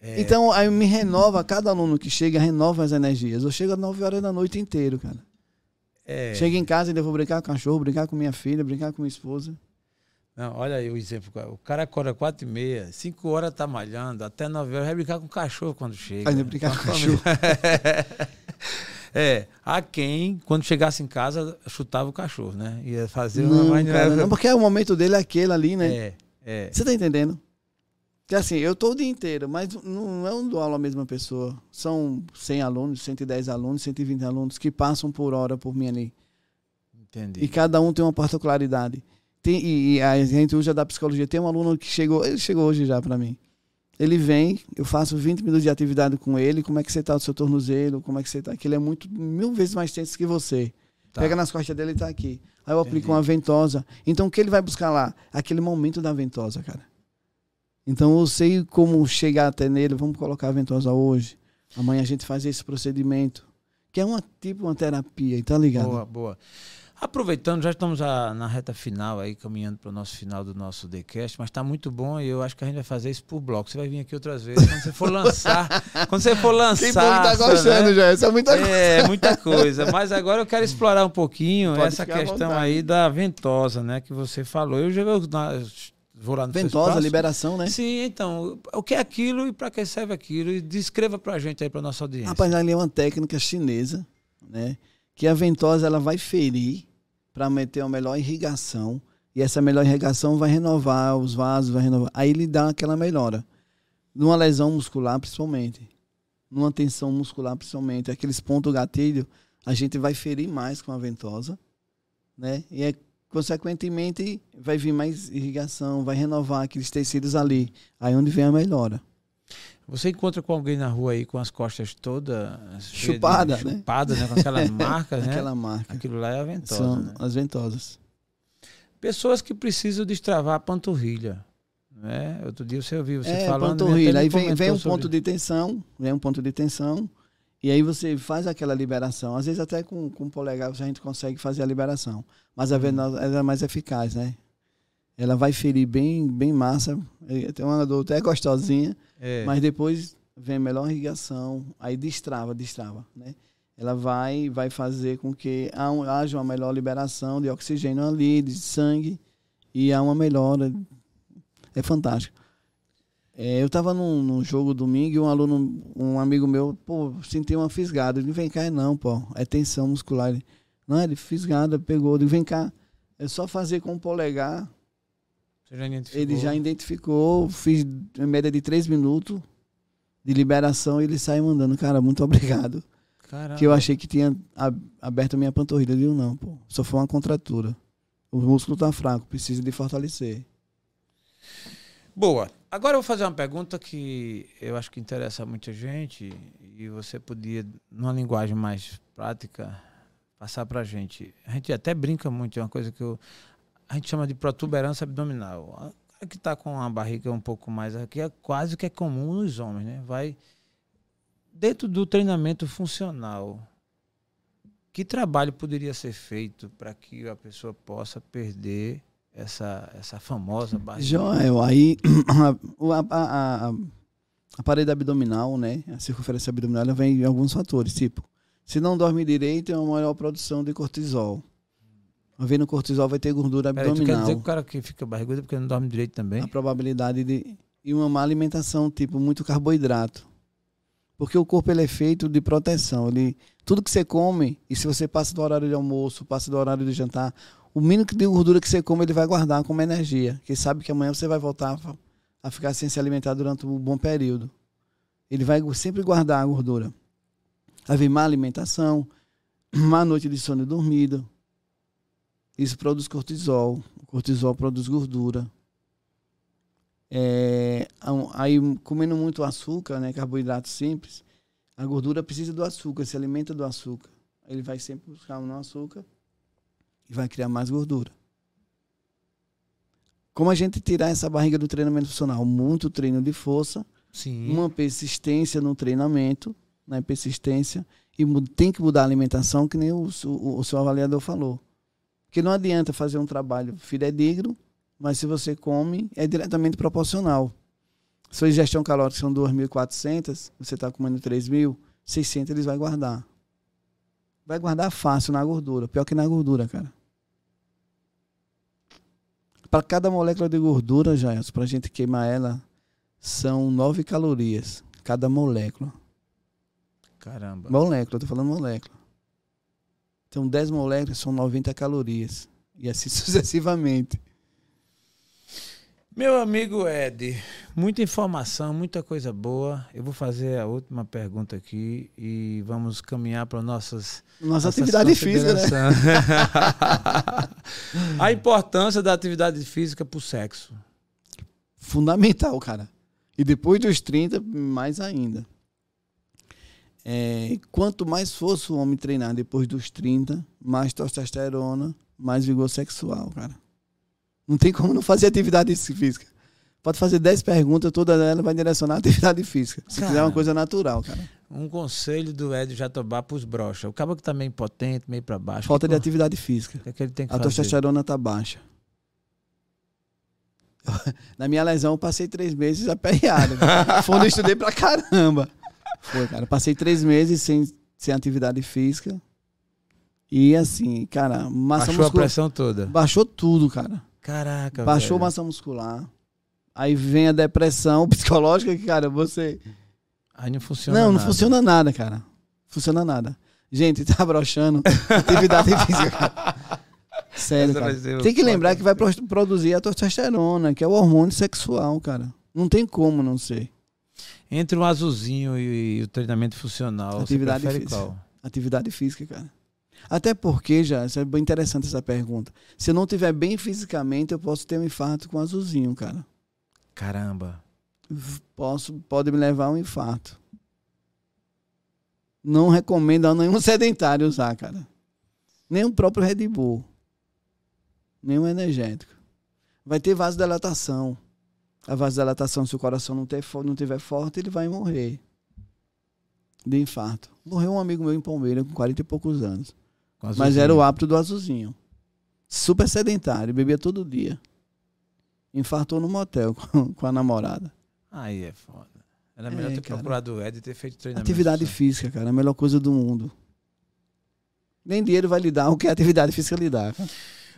Speaker 2: É... Então, aí me renova, cada aluno que chega, renova as energias. Eu chego às 9 horas da noite inteiro, cara. É... Chego em casa e vou brincar com o cachorro, brincar com minha filha, brincar com minha esposa.
Speaker 1: Não, olha aí o exemplo. O cara acorda 4 e meia, 5 horas tá malhando, até 9 horas vai brincar com o cachorro quando chega.
Speaker 2: Vai brincar com o cachorro.
Speaker 1: é, há quem, quando chegasse em casa, chutava o cachorro, né? Ia fazer
Speaker 2: não, uma... Cara, não, porque o momento dele é aquele ali, né?
Speaker 1: É, é.
Speaker 2: Você tá entendendo? Que assim, eu tô o dia inteiro, mas não é um dou aula a mesma pessoa. São 100 alunos, 110 alunos, 120 alunos que passam por hora por mim ali.
Speaker 1: Entendi.
Speaker 2: E cada um tem uma particularidade. Tem, e, a gente usa da psicologia. Tem um aluno que chegou, ele chegou hoje já para mim. Ele vem, eu faço 20 minutos de atividade com ele. Como é que você tá o seu tornozelo? Como é que você tá? Que ele é muito, mil vezes mais tenso que você. Tá. Pega nas costas dele e tá aqui. Aí eu Entendi. aplico uma ventosa. Então o que ele vai buscar lá? Aquele momento da ventosa, cara. Então eu sei como chegar até nele. Vamos colocar a ventosa hoje. Amanhã a gente faz esse procedimento. Que é uma tipo uma terapia, tá ligado?
Speaker 1: Boa, boa. Aproveitando, já estamos a, na reta final aí, caminhando para o nosso final do nosso TheCast, mas está muito bom e eu acho que a gente vai fazer isso por bloco. Você vai vir aqui outras vezes. Quando você for lançar. quando você for lançar. Quem
Speaker 2: tá gostando né? já, isso é muita
Speaker 1: coisa. É, muita coisa. Mas agora eu quero explorar um pouquinho Pode essa questão aí da ventosa, né? Que você falou. Eu já vou lá no
Speaker 2: Ventosa, liberação, né?
Speaker 1: Sim, então, o que é aquilo e para que serve aquilo? E descreva para a gente aí, para nossa audiência.
Speaker 2: Rapaz, ali é uma técnica chinesa, né? que a ventosa ela vai ferir para meter uma melhor irrigação e essa melhor irrigação vai renovar os vasos, vai renovar. Aí ele dá aquela melhora. Numa lesão muscular, principalmente. Numa tensão muscular, principalmente. Aqueles pontos gatilho, a gente vai ferir mais com a ventosa, né? E é, consequentemente vai vir mais irrigação, vai renovar aqueles tecidos ali. Aí é onde vem a melhora.
Speaker 1: Você encontra com alguém na rua aí com as costas todas
Speaker 2: chupadas, né?
Speaker 1: Chupada, né? Com aquela marca, né?
Speaker 2: Aquela marca.
Speaker 1: Aquilo lá é a ventosa.
Speaker 2: São
Speaker 1: né?
Speaker 2: as ventosas.
Speaker 1: Pessoas que precisam destravar a panturrilha. Né? Outro dia você ouviu você
Speaker 2: é,
Speaker 1: falando.
Speaker 2: Panturrilha. Aí vem, vem um sobre... ponto de tensão, vem um ponto de tensão. E aí você faz aquela liberação. Às vezes até com, com o polegar a gente consegue fazer a liberação. Mas a venosa é mais eficaz, né? Ela vai ferir bem, bem massa. É, tem uma dor até gostosinha, é. mas depois vem a melhor irrigação, aí destrava, destrava, né? Ela vai, vai fazer com que haja uma melhor liberação de oxigênio ali, de sangue, e há uma melhora. É fantástico. É, eu estava num, num, jogo domingo e um aluno, um amigo meu, pô, senti uma fisgada. Ele vem cá, é não, pô, é tensão muscular. Ele, não, ele fisgada, pegou. Ele vem cá, é só fazer com o polegar
Speaker 1: já
Speaker 2: ele já identificou, fiz em média de três minutos de liberação e ele sai mandando, cara, muito obrigado. Caramba. Que eu achei que tinha aberto a minha panturrilha. Viu? Não, pô. Só foi uma contratura. O músculo tá fraco, precisa de fortalecer.
Speaker 1: Boa. Agora eu vou fazer uma pergunta que eu acho que interessa muita gente e você podia, numa linguagem mais prática, passar pra gente. A gente até brinca muito, é uma coisa que eu a gente chama de protuberância abdominal. A que está com a barriga um pouco mais aqui é quase que é comum nos homens, né? Vai dentro do treinamento funcional. Que trabalho poderia ser feito para que a pessoa possa perder essa, essa famosa barriga?
Speaker 2: Joel, aí a, a, a, a, parede abdominal, né? A circunferência abdominal vem em alguns fatores, tipo, se não dorme direito, é uma maior produção de cortisol Havendo cortisol vai ter gordura abdominal. Pera, quer
Speaker 1: dizer que o cara que fica barrigudo é porque não dorme direito também?
Speaker 2: A probabilidade de. E uma má alimentação, tipo, muito carboidrato. Porque o corpo ele é feito de proteção. Ele, tudo que você come, e se você passa do horário de almoço, passa do horário de jantar, o mínimo de gordura que você come, ele vai guardar como energia. Porque sabe que amanhã você vai voltar a ficar sem se alimentar durante um bom período. Ele vai sempre guardar a gordura. Haver má alimentação, má noite de sono dormida. Isso produz cortisol. O cortisol produz gordura. É, aí, comendo muito açúcar, né, carboidrato simples, a gordura precisa do açúcar, se alimenta do açúcar. Ele vai sempre buscar um açúcar e vai criar mais gordura. Como a gente tirar essa barriga do treinamento funcional? Muito treino de força,
Speaker 1: Sim.
Speaker 2: uma persistência no treinamento, né, persistência, e tem que mudar a alimentação, que nem o, o, o seu avaliador falou. Porque não adianta fazer um trabalho fidedigno, mas se você come, é diretamente proporcional. Sua ingestão calórica são 2.400, você está comendo 3.600, eles vai guardar. Vai guardar fácil na gordura, pior que na gordura, cara. Para cada molécula de gordura, Jair, para a gente queimar ela, são 9 calorias, cada molécula.
Speaker 1: Caramba.
Speaker 2: Molécula, tô falando molécula. Então 10 moléculas são 90 calorias. E assim sucessivamente.
Speaker 1: Meu amigo Ed, muita informação, muita coisa boa. Eu vou fazer a última pergunta aqui e vamos caminhar para nossas
Speaker 2: nossa atividade física, né?
Speaker 1: a importância da atividade física para o sexo.
Speaker 2: Fundamental, cara. E depois dos 30, mais ainda. É, quanto mais fosse o homem treinar depois dos 30, mais testosterona, mais vigor sexual, cara. Não tem como não fazer atividade física. Pode fazer 10 perguntas, toda ela vai direcionar a atividade física. Se cara, quiser uma coisa natural, cara.
Speaker 1: Um conselho do Ed Jatobá para os brochas. O cabo que tá meio impotente, meio para baixo.
Speaker 2: Falta que, de atividade física.
Speaker 1: É que ele tem que
Speaker 2: a
Speaker 1: fazer?
Speaker 2: testosterona tá baixa. Na minha lesão, eu passei três meses aperreado. Fundo, estudei pra caramba. Foi, cara. Passei três meses sem, sem atividade física. E assim, cara, massa
Speaker 1: Baixou muscular. a pressão toda.
Speaker 2: Baixou tudo, cara.
Speaker 1: Caraca,
Speaker 2: Baixou
Speaker 1: velho.
Speaker 2: massa muscular. Aí vem a depressão psicológica que, cara, você.
Speaker 1: Aí não funciona
Speaker 2: Não,
Speaker 1: nada.
Speaker 2: não funciona nada, cara. Funciona nada. Gente, tá broxando. Atividade física, cara. Sério, cara. Tem que lembrar que vai produzir a testosterona, que é o hormônio sexual, cara. Não tem como não ser.
Speaker 1: Entre o azulzinho e, o treinamento funcional,
Speaker 2: atividade física.
Speaker 1: qual?
Speaker 2: Atividade física, cara. Até porque, já, isso é bem interessante essa pergunta. Se eu não estiver bem fisicamente, eu posso ter um infarto com azulzinho, cara.
Speaker 1: Caramba.
Speaker 2: Posso, pode me levar a um infarto. Não recomendo a nenhum sedentário usar, cara. Nem o próprio Red Bull. Nem o energético. Vai ter vasodilatação. A vasodilatação, se o coração não, ter, não tiver forte, ele vai morrer. De infarto. Morreu um amigo meu em Palmeira com 40 e poucos anos. Mas era o hábito do azulzinho. Super sedentário, bebia todo dia. Infartou no motel com, com a namorada.
Speaker 1: Aí é foda. Era melhor é, ter cara. procurado o Ed e ter feito treinamento.
Speaker 2: Atividade física, cara, é a melhor coisa do mundo. Nem dinheiro vai lhe dar o que a atividade física lhe dá.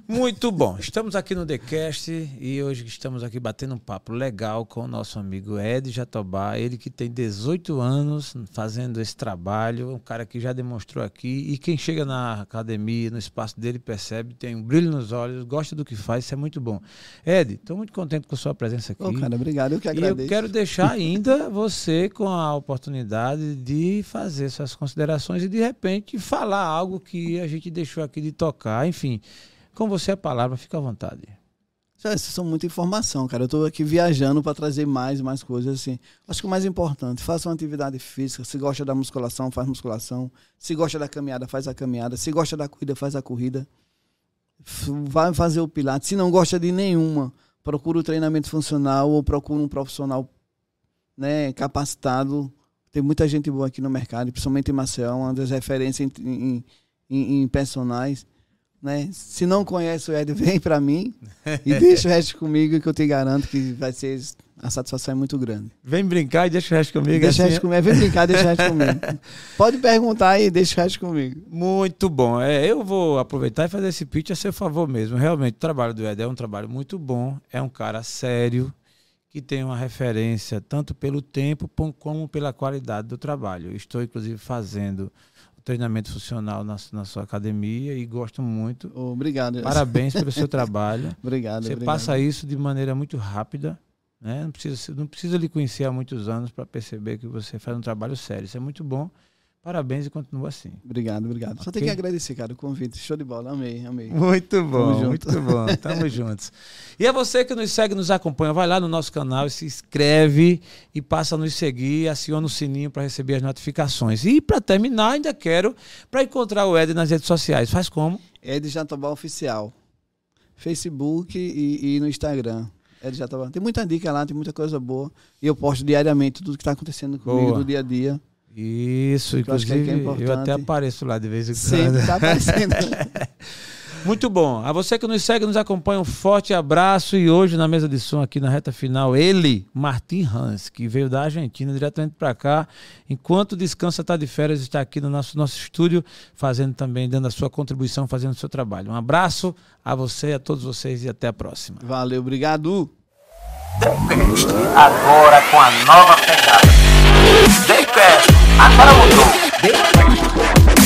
Speaker 1: Muito bom. Estamos aqui no TheCast e hoje estamos aqui batendo um papo legal com o nosso amigo Ed Jatobá, ele que tem 18 anos fazendo esse trabalho, um cara que já demonstrou aqui e quem chega na academia, no espaço dele, percebe, tem um brilho nos olhos, gosta do que faz, isso é muito bom. Ed, estou muito contente com a sua presença aqui.
Speaker 2: Oh, cara, obrigado, eu que agradeço.
Speaker 1: E eu quero deixar ainda você com a oportunidade de fazer suas considerações e de repente falar algo que a gente deixou aqui de tocar, enfim. Com você a palavra, fica à vontade.
Speaker 2: Isso são muita informação, cara. Eu estou aqui viajando para trazer mais e mais coisas assim. Acho que o mais importante, faça uma atividade física. Se gosta da musculação, faz musculação. Se gosta da caminhada, faz a caminhada. Se gosta da corrida, faz a corrida. Vai fazer o pilates. Se não gosta de nenhuma, procura o treinamento funcional ou procura um profissional né, capacitado. Tem muita gente boa aqui no mercado, principalmente em Maceió, uma das referências em, em, em, em personagens né? Se não conhece o Ed, vem para mim e deixa o resto comigo que eu te garanto que vai ser a satisfação é muito grande.
Speaker 1: Vem brincar e deixa o resto comigo.
Speaker 2: Deixa assim... o resto comigo. Vem brincar e deixa o resto comigo. Pode perguntar aí, deixa o resto comigo.
Speaker 1: Muito bom. É, eu vou aproveitar e fazer esse pitch a seu favor mesmo. Realmente, o trabalho do Ed é um trabalho muito bom. É um cara sério que tem uma referência tanto pelo tempo como pela qualidade do trabalho. Eu estou, inclusive, fazendo treinamento funcional na, na sua academia e gosto muito.
Speaker 2: Obrigado.
Speaker 1: Parabéns pelo seu trabalho.
Speaker 2: obrigado.
Speaker 1: Você
Speaker 2: obrigado.
Speaker 1: passa isso de maneira muito rápida. Né? Não, precisa, não precisa lhe conhecer há muitos anos para perceber que você faz um trabalho sério. Isso é muito bom. Parabéns e continua assim.
Speaker 2: Obrigado, obrigado. Só
Speaker 1: Ok.
Speaker 2: tenho que agradecer, cara, o convite. Show de bola. Amei, amei.
Speaker 1: Muito bom,
Speaker 2: junto.
Speaker 1: muito bom. Tamo juntos. E é você que nos segue, nos acompanha, vai lá no nosso canal e se inscreve e passa a nos seguir, aciona o sininho para receber as notificações. E para terminar, ainda quero para encontrar o Ed nas redes sociais. Faz como?
Speaker 2: Ed Jatobá Oficial. Facebook e, e no Instagram. Ed Jatobá. Tem muita dica lá, tem muita coisa boa. E eu posto diariamente tudo que está acontecendo comigo
Speaker 1: Boa.
Speaker 2: no dia a dia.
Speaker 1: Isso,
Speaker 2: Eu que é
Speaker 1: inclusive
Speaker 2: que é
Speaker 1: eu até apareço lá de vez em
Speaker 2: Sempre
Speaker 1: quando.
Speaker 2: está aparecendo.
Speaker 1: Muito bom. A você que nos segue, nos acompanha, um forte abraço. E hoje, na mesa de som, aqui na reta final, ele, Martin Hans, que veio da Argentina diretamente para cá. Enquanto descansa, está de férias, está aqui no nosso, nosso estúdio, fazendo também, dando a sua contribuição, fazendo o seu trabalho. Um abraço a você, a todos vocês e até a próxima.
Speaker 2: Valeu, obrigado.
Speaker 3: Agora com a nova pegada. Daycast, agora mudou. Daycast.